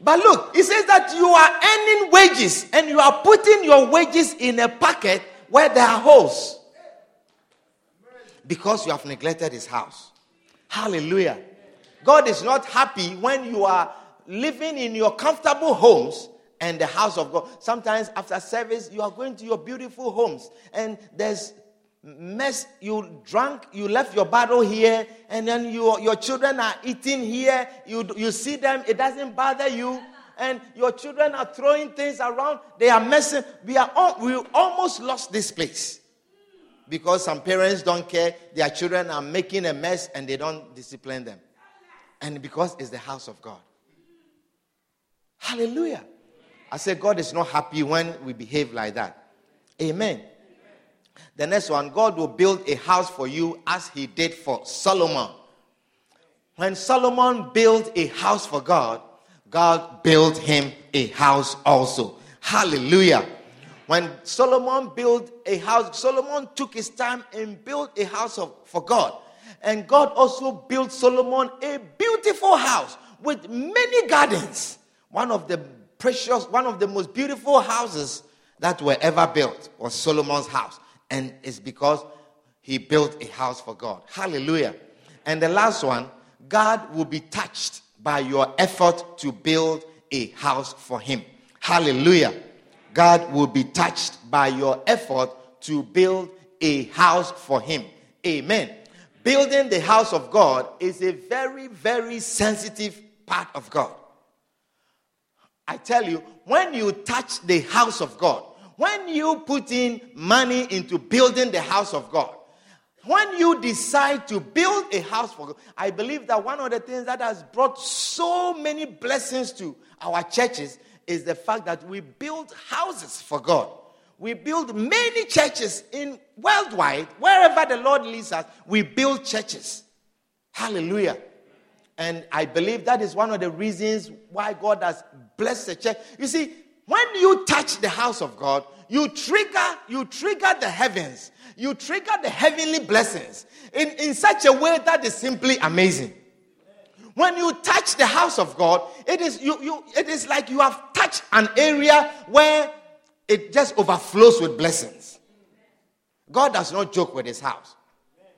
But look, it says that you are earning wages and you are putting your wages in a pocket where there are holes because you have neglected his house. Hallelujah. God is not happy when you are living in your comfortable homes and the house of God. Sometimes after service, you are going to your beautiful homes and there's mess. You drank, you left your bottle here, and then you, your children are eating here. You, you see them, it doesn't bother you. And your children are throwing things around. They are messing. We are all, we almost lost this place because some parents don't care. Their children are making a mess and they don't discipline them and because it's the house of God. Hallelujah. I said, God is not happy when we behave like that. Amen. The next one God will build a house for you as he did for Solomon. When Solomon built a house for God, God built him a house also. Hallelujah. When Solomon built a house, Solomon took his time and built a house of, for God. And God also built Solomon a beautiful house with many gardens. One of the precious, one of the most beautiful houses that were ever built was Solomon's house. And it's because he built a house for God. Hallelujah. And the last one, God will be touched by your effort to build a house for him. Hallelujah. God will be touched by your effort to build a house for him. Amen. Building the house of God is a very, very sensitive part of God. I tell you, when you touch the house of God, when you put in money into building the house of God, when you decide to build a house for God, I believe that one of the things that has brought so many blessings to our churches is the fact that we build houses for God. We build many churches in worldwide, wherever the Lord leads us, we build churches. Hallelujah. And I believe that is one of the reasons why God has blessed the church. You see, when you touch the house of God, you trigger, you trigger the heavens. You trigger the heavenly blessings in, in such a way that is simply amazing. When you touch the house of God, it is you, you it is like you have touched an area where it just overflows with blessings. God does not joke with his house.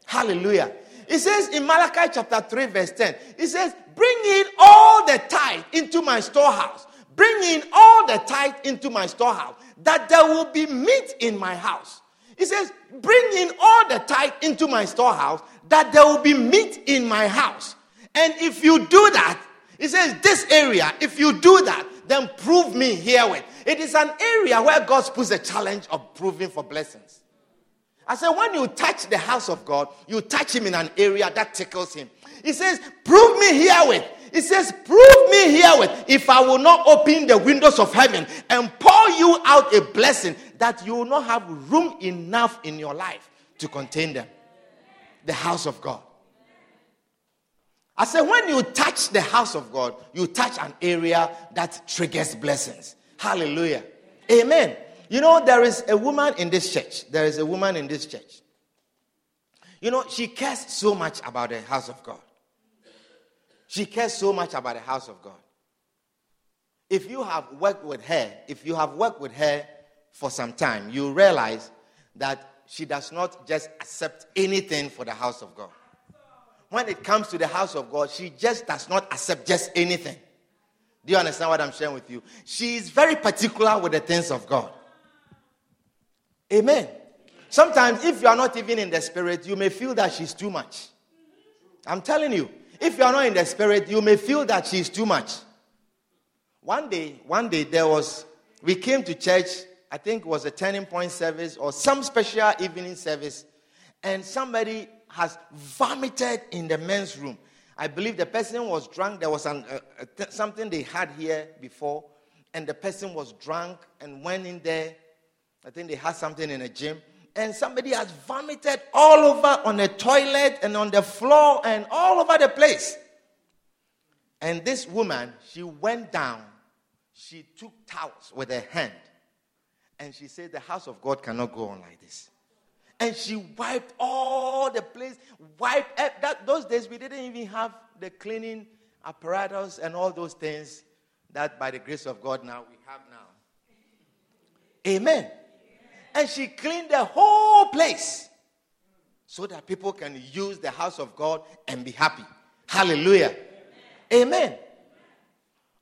Hallelujah. It says in Malachi chapter 3, verse 10, it says, Bring in all the tithe into my storehouse. Bring in all the tithe into my storehouse, that there will be meat in my house. It says, Bring in all the tithe into my storehouse, that there will be meat in my house. And if you do that, it says, This area, if you do that, then prove me herewith. It is an area where God puts a challenge of proving for blessings. I said, when you touch the house of God, you touch him in an area that tickles him. He says, Prove me herewith. He says, Prove me herewith if I will not open the windows of heaven and pour you out a blessing that you will not have room enough in your life to contain them. The house of God. I said, when you touch the house of God, you touch an area that triggers blessings. Hallelujah. Amen. You know, there is a woman in this church. There is a woman in this church. You know, she cares so much about the house of God. She cares so much about the house of God. If you have worked with her, if you have worked with her for some time, you realize that she does not just accept anything for the house of God when it comes to the house of God, she just does not accept just anything. Do you understand what I'm sharing with you? She is very particular with the things of God. Amen. Sometimes, if you are not even in the spirit, you may feel that she's too much. I'm telling you, if you are not in the spirit, you may feel that she's too much. One day, one day there was, we came to church, I think it was a turning point service or some special evening service, and somebody has vomited in the men's room. I believe the person was drunk. There was an, uh, th- something they had here before, and the person was drunk and went in there. I think they had something in a gym, and somebody has vomited all over on the toilet and on the floor and all over the place. And this woman, she went down. She took towels with her hand, and she said, "The house of God cannot go on like this." And she wiped all the place. Wiped that those days we didn't even have the cleaning apparatus and all those things that by the grace of God now we have now. Amen. And she cleaned the whole place so that people can use the house of God and be happy. Hallelujah. Amen.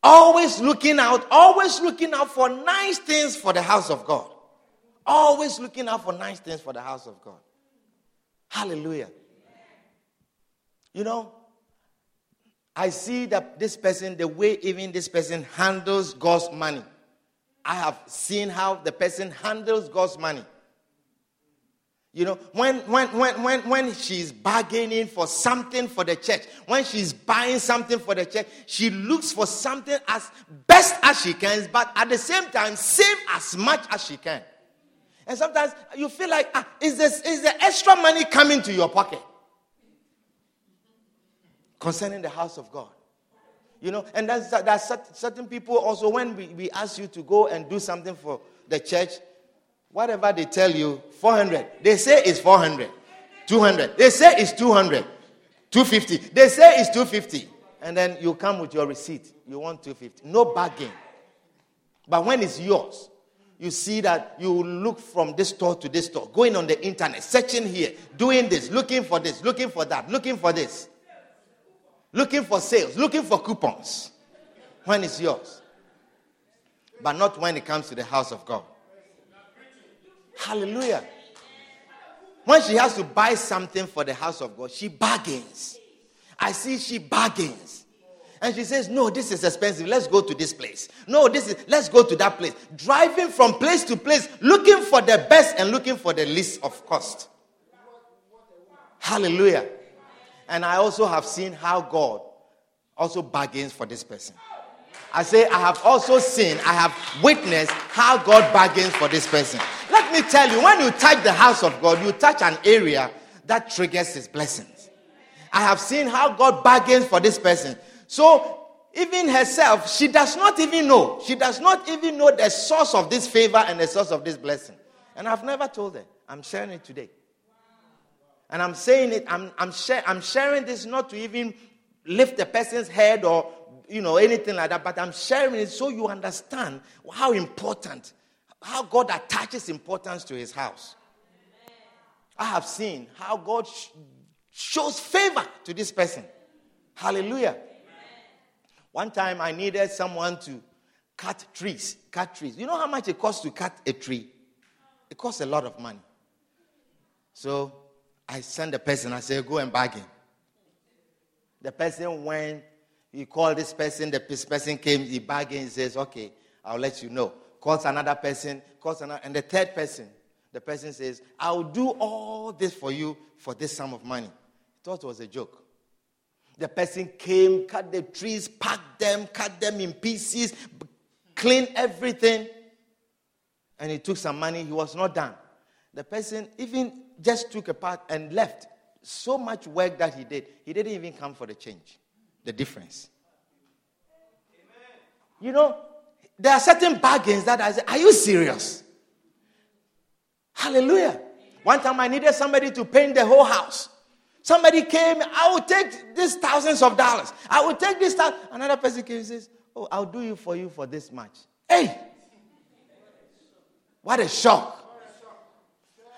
Always looking out, always looking out for nice things for the house of God. Always looking out for nice things for the house of God. Hallelujah. You know, I see that this person, the way even this person handles God's money, I have seen how the person handles God's money. You know, when, when, when, when, when she's bargaining for something for the church, when she's buying something for the church, she looks for something as best as she can, but at the same time, save as much as she can. And sometimes you feel like, ah, is, this, is the extra money coming to your pocket? Concerning the house of God. You know, and that's, that's certain people also, when we, we ask you to go and do something for the church, Whatever they tell you, 400. They say it's 400. 200. They say it's 200. 250. They say it's 250. And then you come with your receipt. You want 250. No bargain. But when it's yours, you see that you look from this store to this store, going on the internet, searching here, doing this, looking for this, looking for that, looking for this, looking for sales, looking for coupons when it's yours. But not when it comes to the house of God. Hallelujah. When she has to buy something for the house of God, she bargains. I see she bargains. And she says, No, this is expensive. Let's go to this place. No, this is, let's go to that place. Driving from place to place, looking for the best and looking for the least of cost. Hallelujah. And I also have seen how God also bargains for this person. I say, I have also seen, I have witnessed how God bargains for this person. Let me tell you, when you touch the house of God, you touch an area that triggers his blessings. I have seen how God bargains for this person. So, even herself, she does not even know. She does not even know the source of this favor and the source of this blessing. And I've never told her. I'm sharing it today. And I'm saying it, I'm, I'm, share, I'm sharing this not to even lift the person's head or, you know, anything like that, but I'm sharing it so you understand how important, how God attaches importance to his house. I have seen how God sh- shows favor to this person. Hallelujah. One time I needed someone to cut trees. Cut trees. You know how much it costs to cut a tree? It costs a lot of money. So I sent the person, I said, go and bargain. The person went, he called this person, the person came, he bargained, he says, okay, I'll let you know. Calls another person, calls another, and the third person, the person says, I'll do all this for you for this sum of money. He thought it was a joke. The person came, cut the trees, packed them, cut them in pieces, cleaned everything, and he took some money. He was not done. The person even just took a part and left. So much work that he did, he didn't even come for the change, the difference. You know, there are certain bargains that I say, Are you serious? Hallelujah. One time I needed somebody to paint the whole house. Somebody came, I will take these thousands of dollars. I will take this. Th- Another person came and says, Oh, I'll do it for you for this much. Hey! What a shock.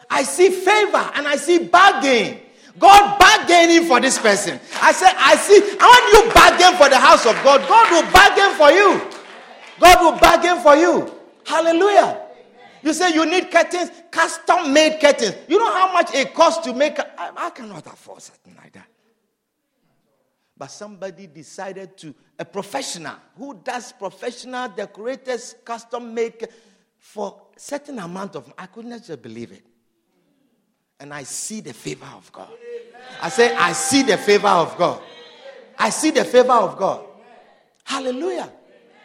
I see favor and I see bargain. God bargaining for this person. I said, I see, when you bargain for the house of God, God will bargain for you. God will bargain for you. Hallelujah. You say you need curtains, custom made curtains. You know how much it costs to make. I, I cannot afford something like that. But somebody decided to, a professional who does professional decorators, custom make for certain amount of. I could not just believe it. And I see the favor of God. I say, I see the favor of God. I see the favor of God. Hallelujah.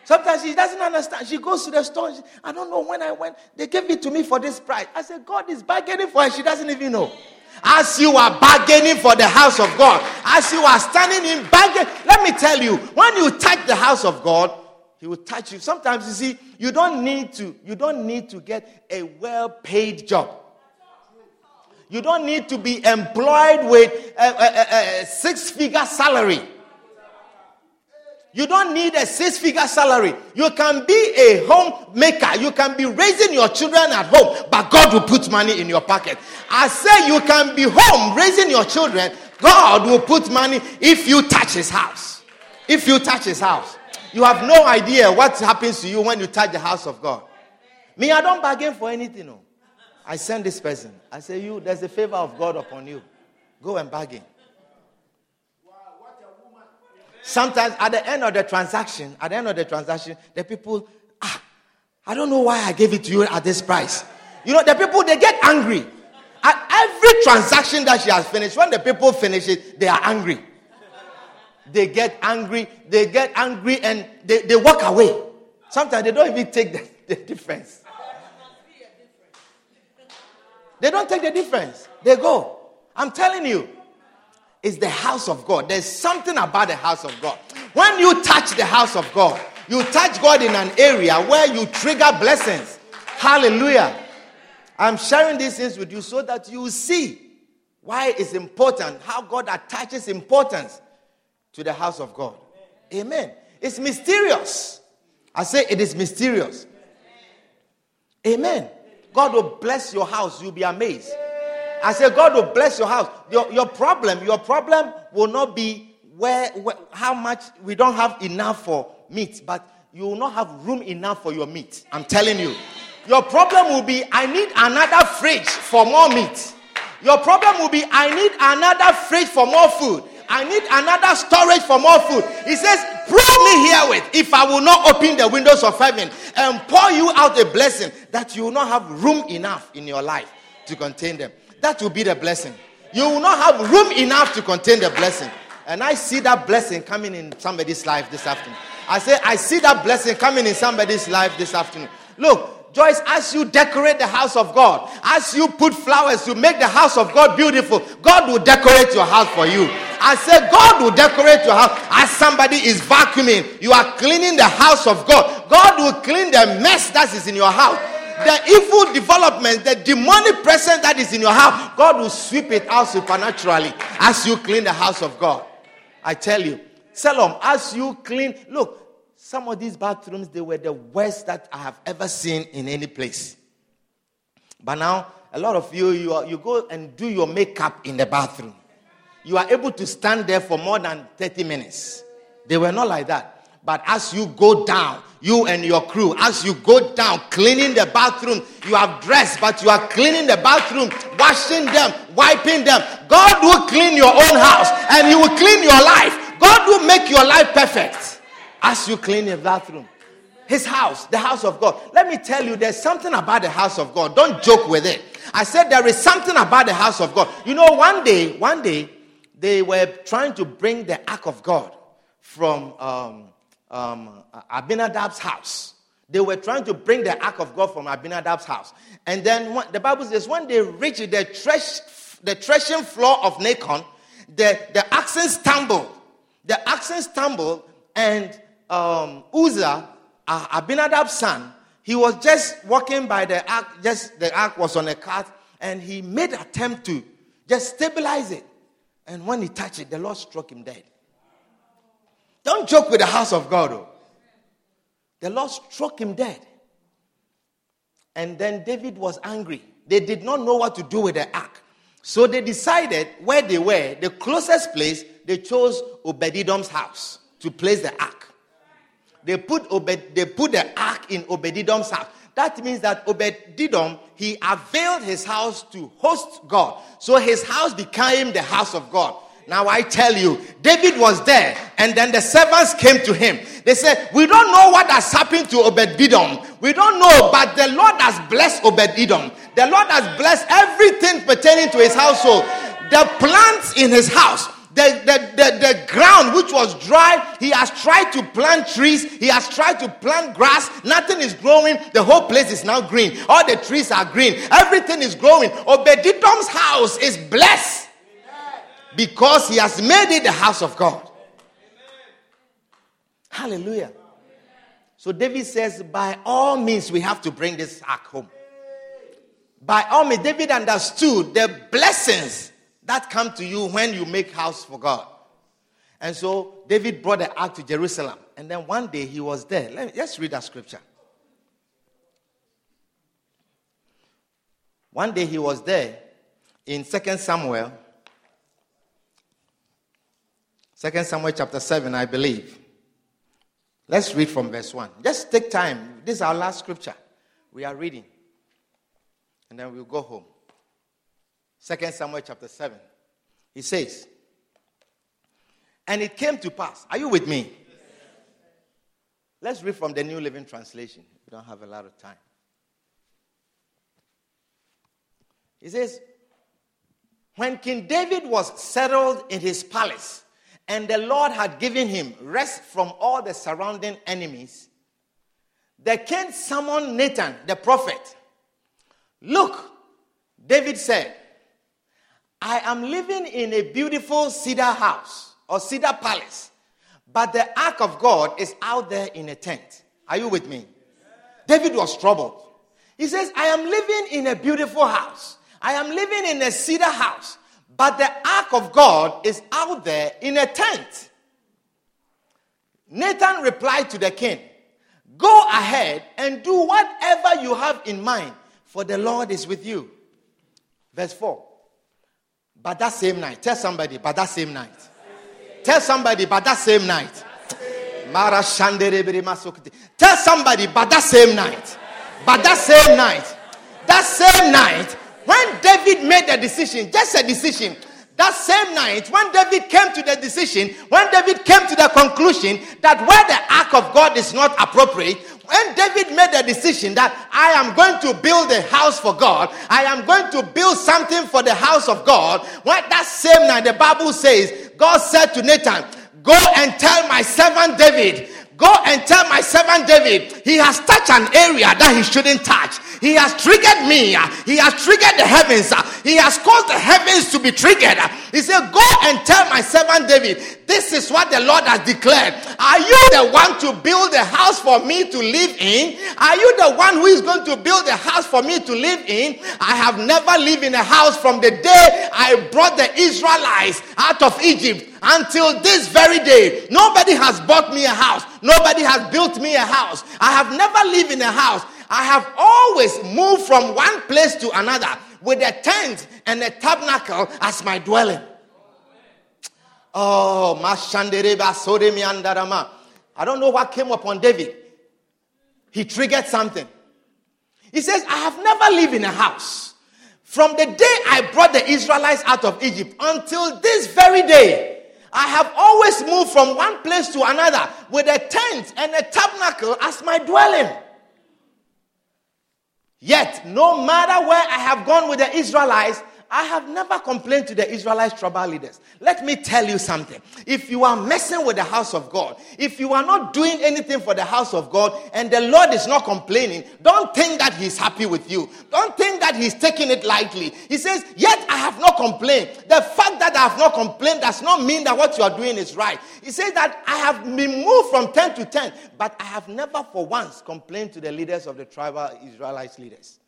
Sometimes she doesn't understand. She goes to the store. She, I don't know when I went. They gave it to me for this price. I said, God is bargaining for her. She doesn't even know. As you are bargaining for the house of God, as you are standing in bargain, let me tell you, when you touch the house of God, He will touch you. Sometimes you see, you don't need to. You don't need to get a well-paid job. You don't need to be employed with a, a, a, a six-figure salary. You don't need a six figure salary. You can be a homemaker. You can be raising your children at home, but God will put money in your pocket. I say you can be home raising your children. God will put money if you touch his house. If you touch his house. You have no idea what happens to you when you touch the house of God. Me, I don't bargain for anything. No. I send this person. I say, You, there's a favor of God upon you. Go and bargain. Sometimes at the end of the transaction, at the end of the transaction, the people, ah, I don't know why I gave it to you at this price. You know, the people they get angry. At every transaction that she has finished, when the people finish it, they are angry. They get angry, they get angry and they, they walk away. Sometimes they don't even take the, the difference. They don't take the difference. They go. I'm telling you, it's the house of God. There's something about the house of God. When you touch the house of God, you touch God in an area where you trigger blessings. Hallelujah. I'm sharing these things with you so that you see why it's important, how God attaches importance to the house of God. Amen. It's mysterious. I say it is mysterious. Amen. God will bless your house. You'll be amazed. I say God will bless your house. Your, your problem, your problem will not be where, where how much we don't have enough for meat, but you will not have room enough for your meat. I'm telling you. Your problem will be I need another fridge for more meat. Your problem will be I need another fridge for more food. I need another storage for more food. He says, Prove me herewith if I will not open the windows of heaven and pour you out a blessing that you will not have room enough in your life to contain them. That will be the blessing. You will not have room enough to contain the blessing. And I see that blessing coming in somebody's life this afternoon. I say, I see that blessing coming in somebody's life this afternoon. Look, Joyce, as you decorate the house of God, as you put flowers to make the house of God beautiful, God will decorate your house for you. I said, God will decorate your house. As somebody is vacuuming, you are cleaning the house of God. God will clean the mess that is in your house. The evil development, the demonic presence that is in your house, God will sweep it out supernaturally as you clean the house of God. I tell you, Salom, as you clean, look, some of these bathrooms, they were the worst that I have ever seen in any place. But now, a lot of you, you, are, you go and do your makeup in the bathroom. You are able to stand there for more than 30 minutes. They were not like that. But as you go down, you and your crew, as you go down, cleaning the bathroom, you have dressed, but you are cleaning the bathroom, washing them, wiping them. God will clean your own house and He will clean your life. God will make your life perfect as you clean your bathroom. His house, the house of God. Let me tell you, there's something about the house of God. Don't joke with it. I said there is something about the house of God. You know, one day, one day, they were trying to bring the ark of God from um, um, Abinadab's house. They were trying to bring the ark of God from Abinadab's house. And then the Bible says when they reached the, the threshing floor of Nacon, the, the oxen stumbled. The oxen stumbled and um, Uzzah, uh, Abinadab's son, he was just walking by the ark, just the ark was on a cart, and he made attempt to just stabilize it. And when he touched it, the Lord struck him dead. Don't joke with the house of God. Oh. The Lord struck him dead. And then David was angry. They did not know what to do with the ark. So they decided where they were, the closest place, they chose Obed-Edom's house to place the ark. They put, Obed, they put the ark in Obed-Edom's house. That means that Obed-Edom, he availed his house to host God. So his house became the house of God. Now I tell you, David was there, and then the servants came to him. They said, We don't know what has happened to Obed Edom. We don't know, but the Lord has blessed Obed Edom. The Lord has blessed everything pertaining to his household. The plants in his house, the, the, the, the ground which was dry, he has tried to plant trees, he has tried to plant grass, nothing is growing. The whole place is now green. All the trees are green, everything is growing. Obed-Edom's house is blessed because he has made it the house of God. Hallelujah. So David says, by all means, we have to bring this ark home. By all means, David understood the blessings that come to you when you make house for God. And so David brought the ark to Jerusalem. And then one day he was there. Let me, let's read that scripture. One day he was there in 2 Samuel. 2 Samuel chapter 7, I believe. Let's read from verse 1. Just take time. This is our last scripture. We are reading. And then we'll go home. Second Samuel chapter 7. He says, And it came to pass. Are you with me? Let's read from the New Living Translation. We don't have a lot of time. He says, When King David was settled in his palace, and the Lord had given him rest from all the surrounding enemies, the king summoned Nathan the prophet. Look, David said, I am living in a beautiful cedar house or cedar palace, but the ark of God is out there in a tent. Are you with me? David was troubled. He says, I am living in a beautiful house. I am living in a cedar house. But the ark of God is out there in a tent. Nathan replied to the king, Go ahead and do whatever you have in mind, for the Lord is with you. Verse 4. But that same night, tell somebody, but that same night. Tell somebody, but that same night. Tell somebody, but that same night. But that same night. That same night, when David made a decision, just a decision, that same night, when David came to the decision, when David came to the conclusion that where the ark of God is not appropriate, when David made the decision that I am going to build a house for God, I am going to build something for the house of God, when that same night, the Bible says, God said to Nathan, Go and tell my servant David, Go and tell my servant David, he has touched an area that he shouldn't touch. He has triggered me. He has triggered the heavens. He has caused the heavens to be triggered. He said, Go and tell my servant David, this is what the Lord has declared. Are you the one to build a house for me to live in? Are you the one who is going to build a house for me to live in? I have never lived in a house from the day I brought the Israelites out of Egypt until this very day. Nobody has bought me a house. Nobody has built me a house. I have never lived in a house. I have always moved from one place to another with a tent and a tabernacle as my dwelling. Oh, Mashandereba. I don't know what came upon David. He triggered something. He says, I have never lived in a house. From the day I brought the Israelites out of Egypt until this very day, I have always moved from one place to another with a tent and a tabernacle as my dwelling. Yet, no matter where I have gone with the Israelites, I have never complained to the Israelite tribal leaders. Let me tell you something. If you are messing with the house of God, if you are not doing anything for the house of God, and the Lord is not complaining, don't think that He's happy with you. Don't think that He's taking it lightly. He says, Yet I have not complained. The fact that I have not complained does not mean that what you are doing is right. He says that I have been moved from 10 to 10, but I have never for once complained to the leaders of the tribal Israelite leaders,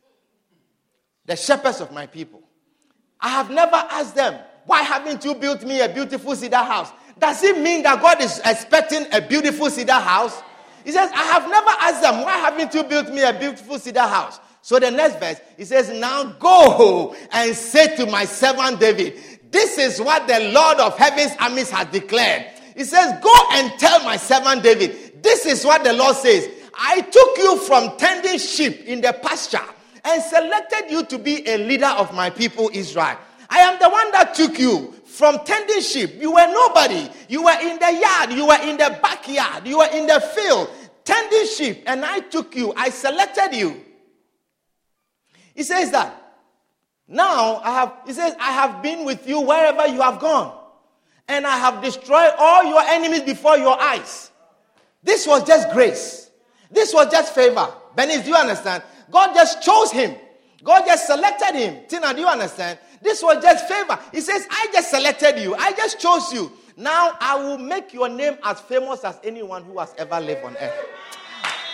the shepherds of my people. I have never asked them, why haven't you built me a beautiful cedar house? Does it mean that God is expecting a beautiful cedar house? He says, I have never asked them, why haven't you built me a beautiful cedar house? So the next verse, he says, Now go and say to my servant David, This is what the Lord of heaven's armies has declared. He says, Go and tell my servant David, This is what the Lord says. I took you from tending sheep in the pasture and selected you to be a leader of my people Israel. I am the one that took you from tending sheep. You were nobody. You were in the yard, you were in the backyard, you were in the field tending sheep, and I took you. I selected you. He says that. Now I have he says I have been with you wherever you have gone and I have destroyed all your enemies before your eyes. This was just grace. This was just favor. Benny, do you understand? God just chose him. God just selected him. Tina, do you understand? This was just favor. He says, I just selected you. I just chose you. Now I will make your name as famous as anyone who has ever lived on earth.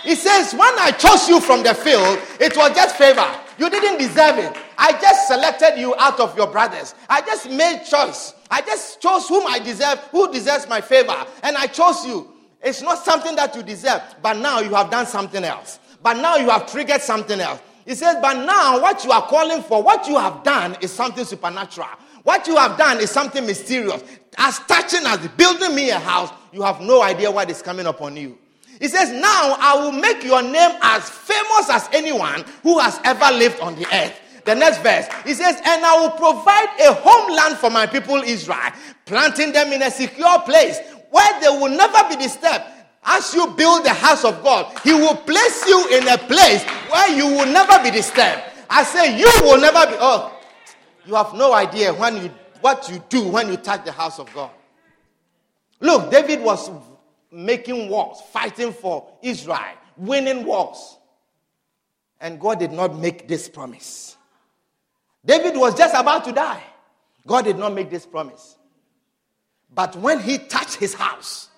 He says, When I chose you from the field, it was just favor. You didn't deserve it. I just selected you out of your brothers. I just made choice. I just chose whom I deserve, who deserves my favor. And I chose you. It's not something that you deserve, but now you have done something else. But now you have triggered something else. He says, But now what you are calling for, what you have done is something supernatural. What you have done is something mysterious. As touching as building me a house, you have no idea what is coming upon you. He says, Now I will make your name as famous as anyone who has ever lived on the earth. The next verse, he says, And I will provide a homeland for my people Israel, planting them in a secure place where they will never be disturbed as you build the house of God, He will place you in a place where you will never be disturbed. I say, you will never be. Oh, you have no idea when you what you do when you touch the house of God. Look, David was making wars, fighting for Israel, winning wars. And God did not make this promise. David was just about to die. God did not make this promise. But when he touched his house,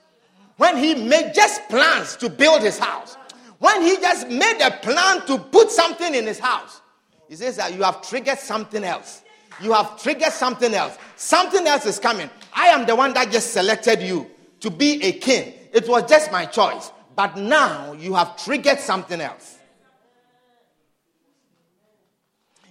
when he made just plans to build his house, When he just made a plan to put something in his house, he says that you have triggered something else. You have triggered something else. Something else is coming. I am the one that just selected you to be a king. It was just my choice. But now you have triggered something else.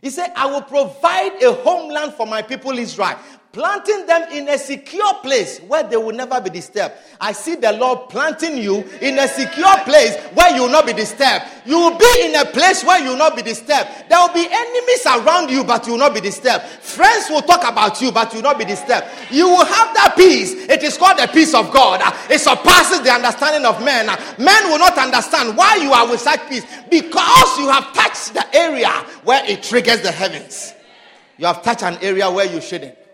He said, I will provide a homeland for my people Israel planting them in a secure place where they will never be disturbed. I see the Lord planting you in a secure place where you will not be disturbed. You will be in a place where you will not be disturbed. There will be enemies around you, but you will not be disturbed. Friends will talk about you, but you will not be disturbed. You will have that peace. It is called the peace of God. It surpasses the understanding of men. Men will not understand why you are with such peace because you have touched the area where it triggers the heavens. You have touched an area where you shouldn't.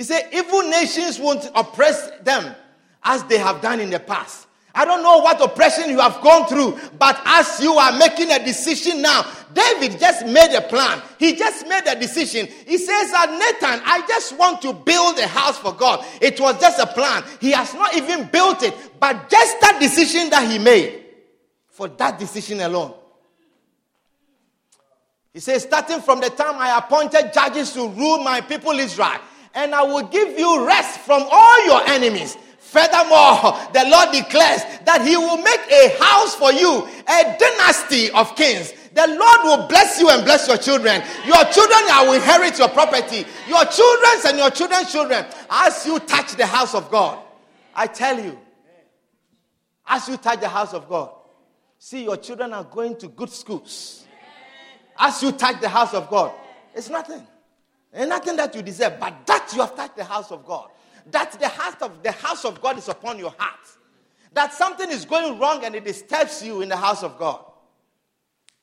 He said, Evil nations won't oppress them as they have done in the past. I don't know what oppression you have gone through, but as you are making a decision now, David just made a plan. He just made a decision. He says, Nathan, I just want to build a house for God. It was just a plan. He has not even built it, but just that decision that he made, for that decision alone. He says, starting from the time I appointed judges to rule my people Israel, and I will give you rest from all your enemies. Furthermore, the Lord declares that He will make a house for you, a dynasty of kings. The Lord will bless you and bless your children. Your children will inherit your property. Your children's and your children's children. As you touch the house of God, I tell you, as you touch the house of God, see your children are going to good schools. As you touch the house of God, it's nothing. And nothing that you deserve, but that you have touched the house of God. That the heart of the house of God is upon your heart. That something is going wrong and it disturbs you in the house of God.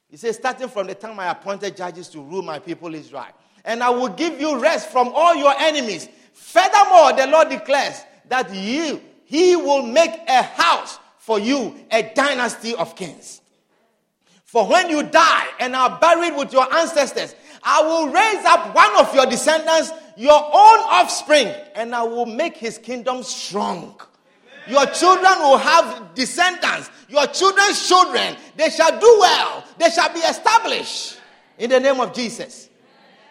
He says, starting from the time I appointed judges to rule my people Israel, and I will give you rest from all your enemies. Furthermore, the Lord declares that you, He will make a house for you, a dynasty of kings. For when you die and are buried with your ancestors, I will raise up one of your descendants, your own offspring, and I will make his kingdom strong. Your children will have descendants. Your children's children, they shall do well. They shall be established in the name of Jesus.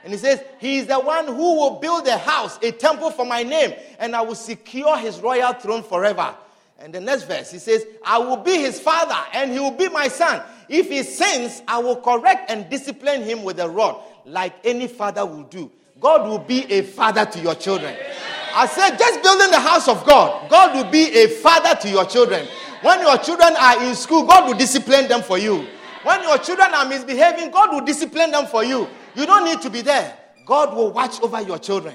And he says, He is the one who will build a house, a temple for my name, and I will secure his royal throne forever. And the next verse, he says, I will be his father, and he will be my son. If he sins, I will correct and discipline him with a rod like any father will do. God will be a father to your children. I said, just building the house of God, God will be a father to your children. When your children are in school, God will discipline them for you. When your children are misbehaving, God will discipline them for you. You don't need to be there. God will watch over your children.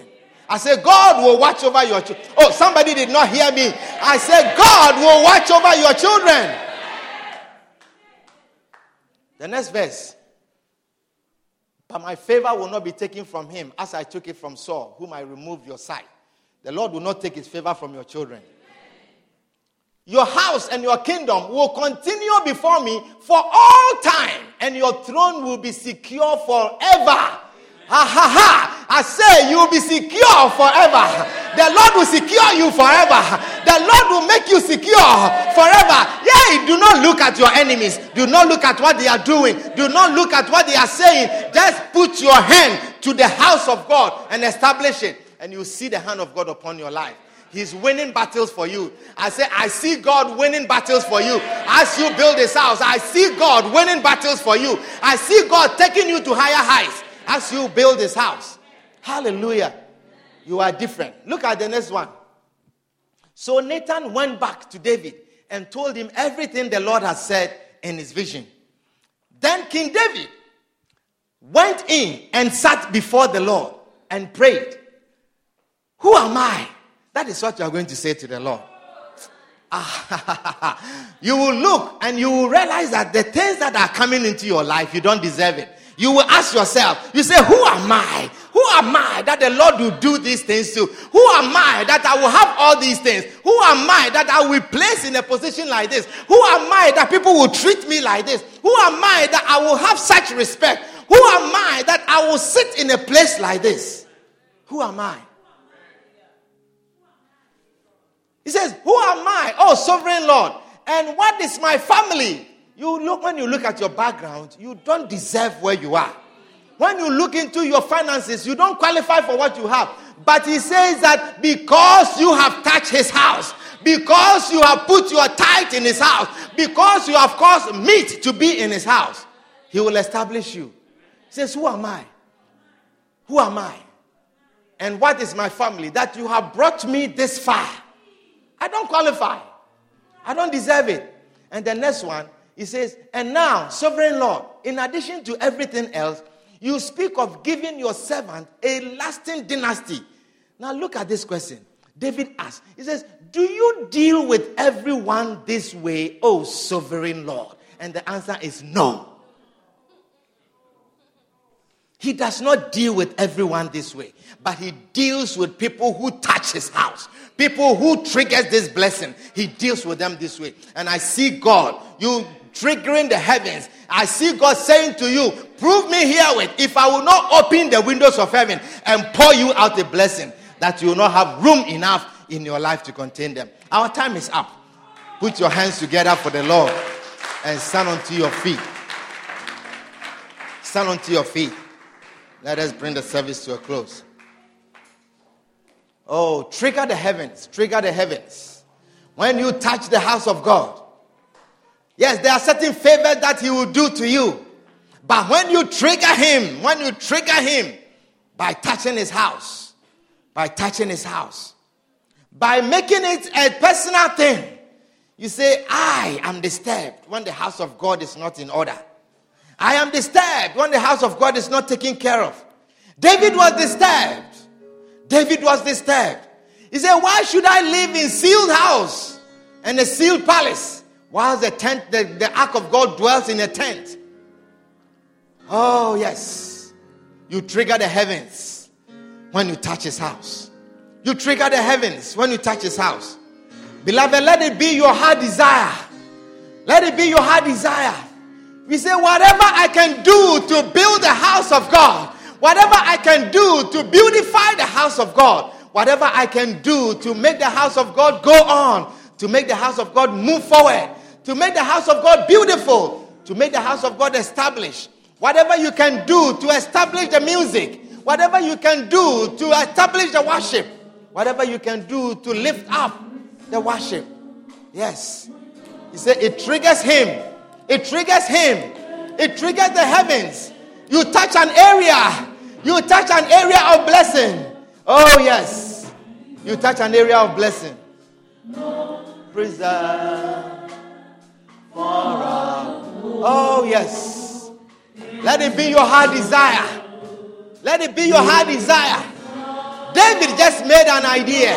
I said, God will watch over your children. Oh, somebody did not hear me. I said, God will watch over your children. The next verse. But my favor will not be taken from him as I took it from Saul, whom I removed your sight. The Lord will not take his favor from your children. Your house and your kingdom will continue before me for all time, and your throne will be secure forever. Ha ha ha! I say you will be secure forever. The Lord will secure you forever. The Lord will make you secure forever. Yeah, do not look at your enemies. Do not look at what they are doing. Do not look at what they are saying. Just put your hand to the house of God and establish it, and you see the hand of God upon your life. He's winning battles for you. I say, I see God winning battles for you. As you build this house, I see God winning battles for you. I see God taking you to higher heights as you build this house. Hallelujah. You are different. Look at the next one. So Nathan went back to David and told him everything the Lord had said in his vision. Then King David went in and sat before the Lord and prayed. Who am I? That is what you are going to say to the Lord. you will look and you will realize that the things that are coming into your life, you don't deserve it you will ask yourself, you say, Who am I? Who am I that the Lord will do these things to? Who am I that I will have all these things? Who am I that I will place in a position like this? Who am I that people will treat me like this? Who am I that I will have such respect? Who am I that I will sit in a place like this? Who am I? He says, Who am I? Oh, sovereign Lord. And what is my family? You look when you look at your background, you don't deserve where you are. When you look into your finances, you don't qualify for what you have. But he says that because you have touched his house, because you have put your tithe in his house, because you have caused meat to be in his house, he will establish you. He says, Who am I? Who am I? And what is my family? That you have brought me this far. I don't qualify. I don't deserve it. And the next one, he says, And now, sovereign Lord, in addition to everything else, you speak of giving your servant a lasting dynasty. Now, look at this question. David asks, He says, Do you deal with everyone this way, O sovereign Lord? And the answer is no. He does not deal with everyone this way, but he deals with people who touch his house, people who triggers this blessing. He deals with them this way. And I see God, you triggering the heavens. I see God saying to you, prove me herewith if I will not open the windows of heaven and pour you out a blessing that you will not have room enough in your life to contain them. Our time is up. Put your hands together for the Lord and stand onto your feet. Stand onto your feet. Let us bring the service to a close. Oh, trigger the heavens, trigger the heavens. When you touch the house of God, yes, there are certain favors that He will do to you. But when you trigger Him, when you trigger Him by touching His house, by touching His house, by making it a personal thing, you say, I am disturbed when the house of God is not in order. I am disturbed when the house of God is not taken care of. David was disturbed. David was disturbed. He said, Why should I live in sealed house and a sealed palace while the tent, the, the ark of God dwells in a tent? Oh, yes. You trigger the heavens when you touch his house. You trigger the heavens when you touch his house. Beloved, let it be your heart desire. Let it be your heart desire we say, whatever I can do to build the house of God, whatever I can do to beautify the house of God, whatever I can do to make the house of God go on, to make the house of God move forward, to make the house of God beautiful, to make the house of God established, whatever you can do to establish the music, whatever you can do to establish the worship, whatever you can do to lift up the worship. Yes. He said it triggers him it triggers him. It triggers the heavens. You touch an area. You touch an area of blessing. Oh, yes. You touch an area of blessing. For Oh, yes. Let it be your heart desire. Let it be your heart desire. David just made an idea.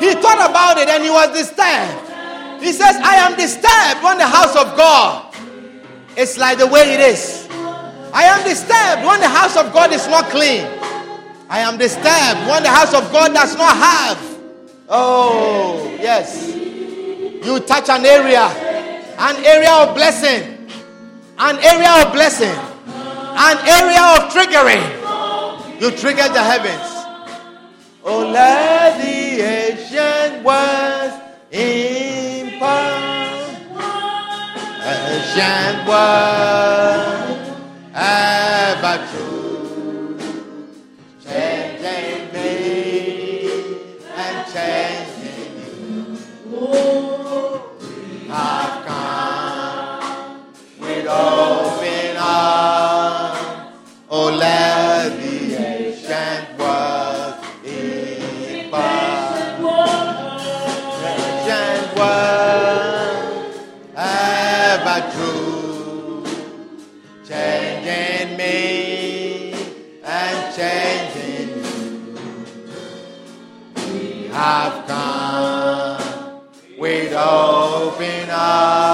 He thought about it and he was disturbed. He says, I am disturbed when the house of God is like the way it is. I am disturbed when the house of God is not clean. I am disturbed when the house of God does not have. Oh, yes. You touch an area, an area of blessing, an area of blessing, an area of triggering. You trigger the heavens. Oh, let the ancient words in ancient word have come with open arms,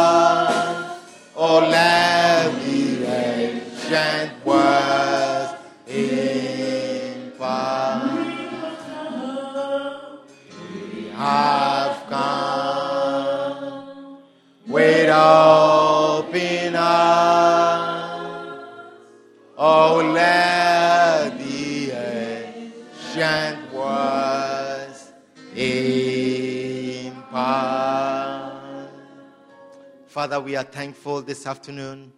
are thankful this afternoon.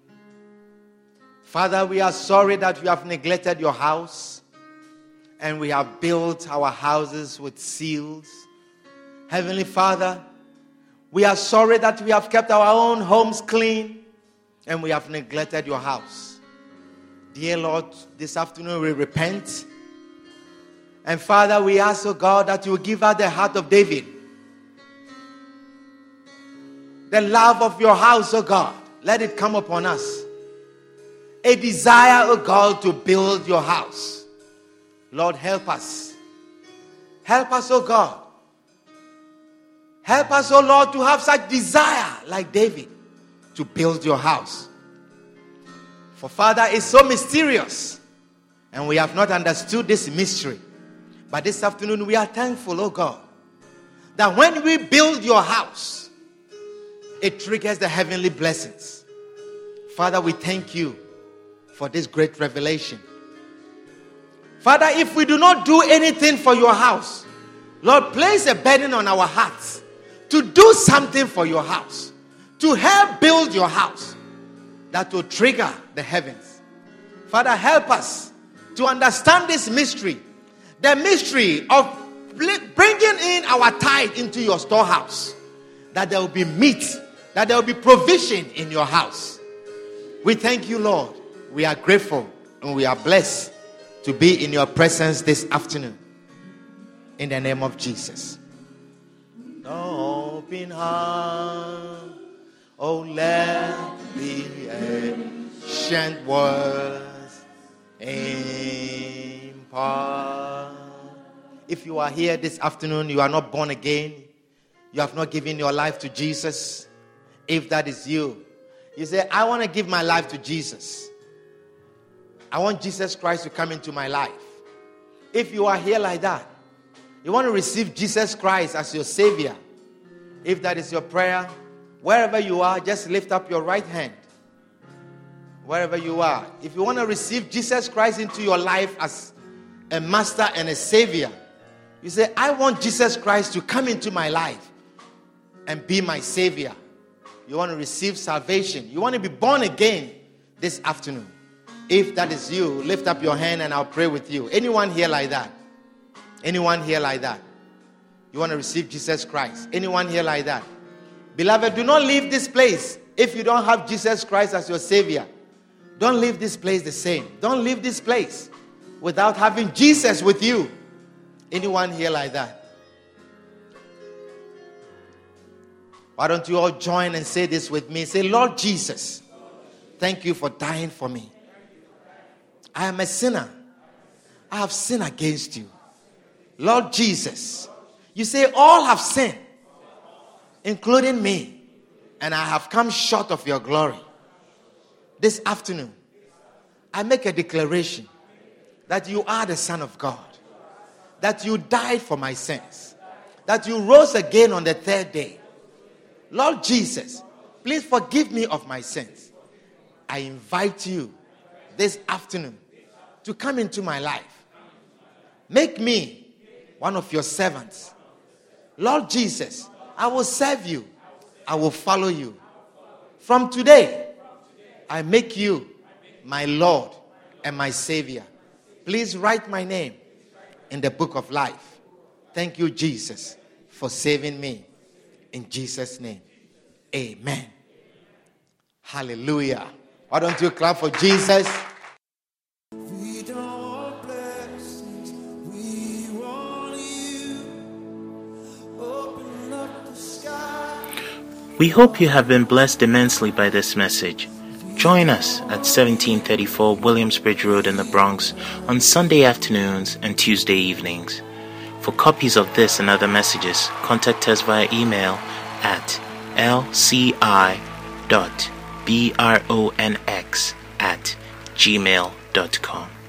Father, we are sorry that we have neglected your house and we have built our houses with seals. Heavenly Father, we are sorry that we have kept our own homes clean and we have neglected your house. Dear Lord, this afternoon we repent. And Father, we ask, oh God, that you give us the heart of David. The love of your house, oh God, let it come upon us. A desire, oh God, to build your house. Lord, help us. Help us, oh God. Help us, oh Lord, to have such desire like David to build your house. For Father is so mysterious, and we have not understood this mystery. But this afternoon, we are thankful, oh God, that when we build your house, it triggers the heavenly blessings. Father, we thank you for this great revelation. Father, if we do not do anything for your house, Lord, place a burden on our hearts to do something for your house, to help build your house that will trigger the heavens. Father, help us to understand this mystery the mystery of bringing in our tithe into your storehouse, that there will be meat, that there will be provision in your house. We thank you, Lord. We are grateful and we are blessed to be in your presence this afternoon. In the name of Jesus. Open heart, oh, let me ancient words impart. If you are here this afternoon, you are not born again, you have not given your life to Jesus. If that is you, you say, I want to give my life to Jesus. I want Jesus Christ to come into my life. If you are here like that, you want to receive Jesus Christ as your Savior. If that is your prayer, wherever you are, just lift up your right hand. Wherever you are. If you want to receive Jesus Christ into your life as a master and a savior, you say, I want Jesus Christ to come into my life and be my Savior. You want to receive salvation. You want to be born again this afternoon. If that is you, lift up your hand and I'll pray with you. Anyone here like that? Anyone here like that? You want to receive Jesus Christ? Anyone here like that? Beloved, do not leave this place if you don't have Jesus Christ as your Savior. Don't leave this place the same. Don't leave this place without having Jesus with you. Anyone here like that? Why don't you all join and say this with me? Say, Lord Jesus, thank you for dying for me. I am a sinner. I have sinned against you. Lord Jesus, you say, All have sinned, including me, and I have come short of your glory. This afternoon, I make a declaration that you are the Son of God that you died for my sins, that you rose again on the third day. Lord Jesus, please forgive me of my sins. I invite you this afternoon to come into my life. Make me one of your servants. Lord Jesus, I will serve you. I will follow you. From today, I make you my Lord and my Savior. Please write my name in the book of life. Thank you, Jesus, for saving me. In Jesus' name, amen. Hallelujah. Why don't you clap for Jesus? We don't want blessings, we want you. Open up the sky. We hope you have been blessed immensely by this message. Join us at 1734 Williamsbridge Road in the Bronx on Sunday afternoons and Tuesday evenings. For copies of this and other messages, contact us via email at lci.bronx at gmail.com.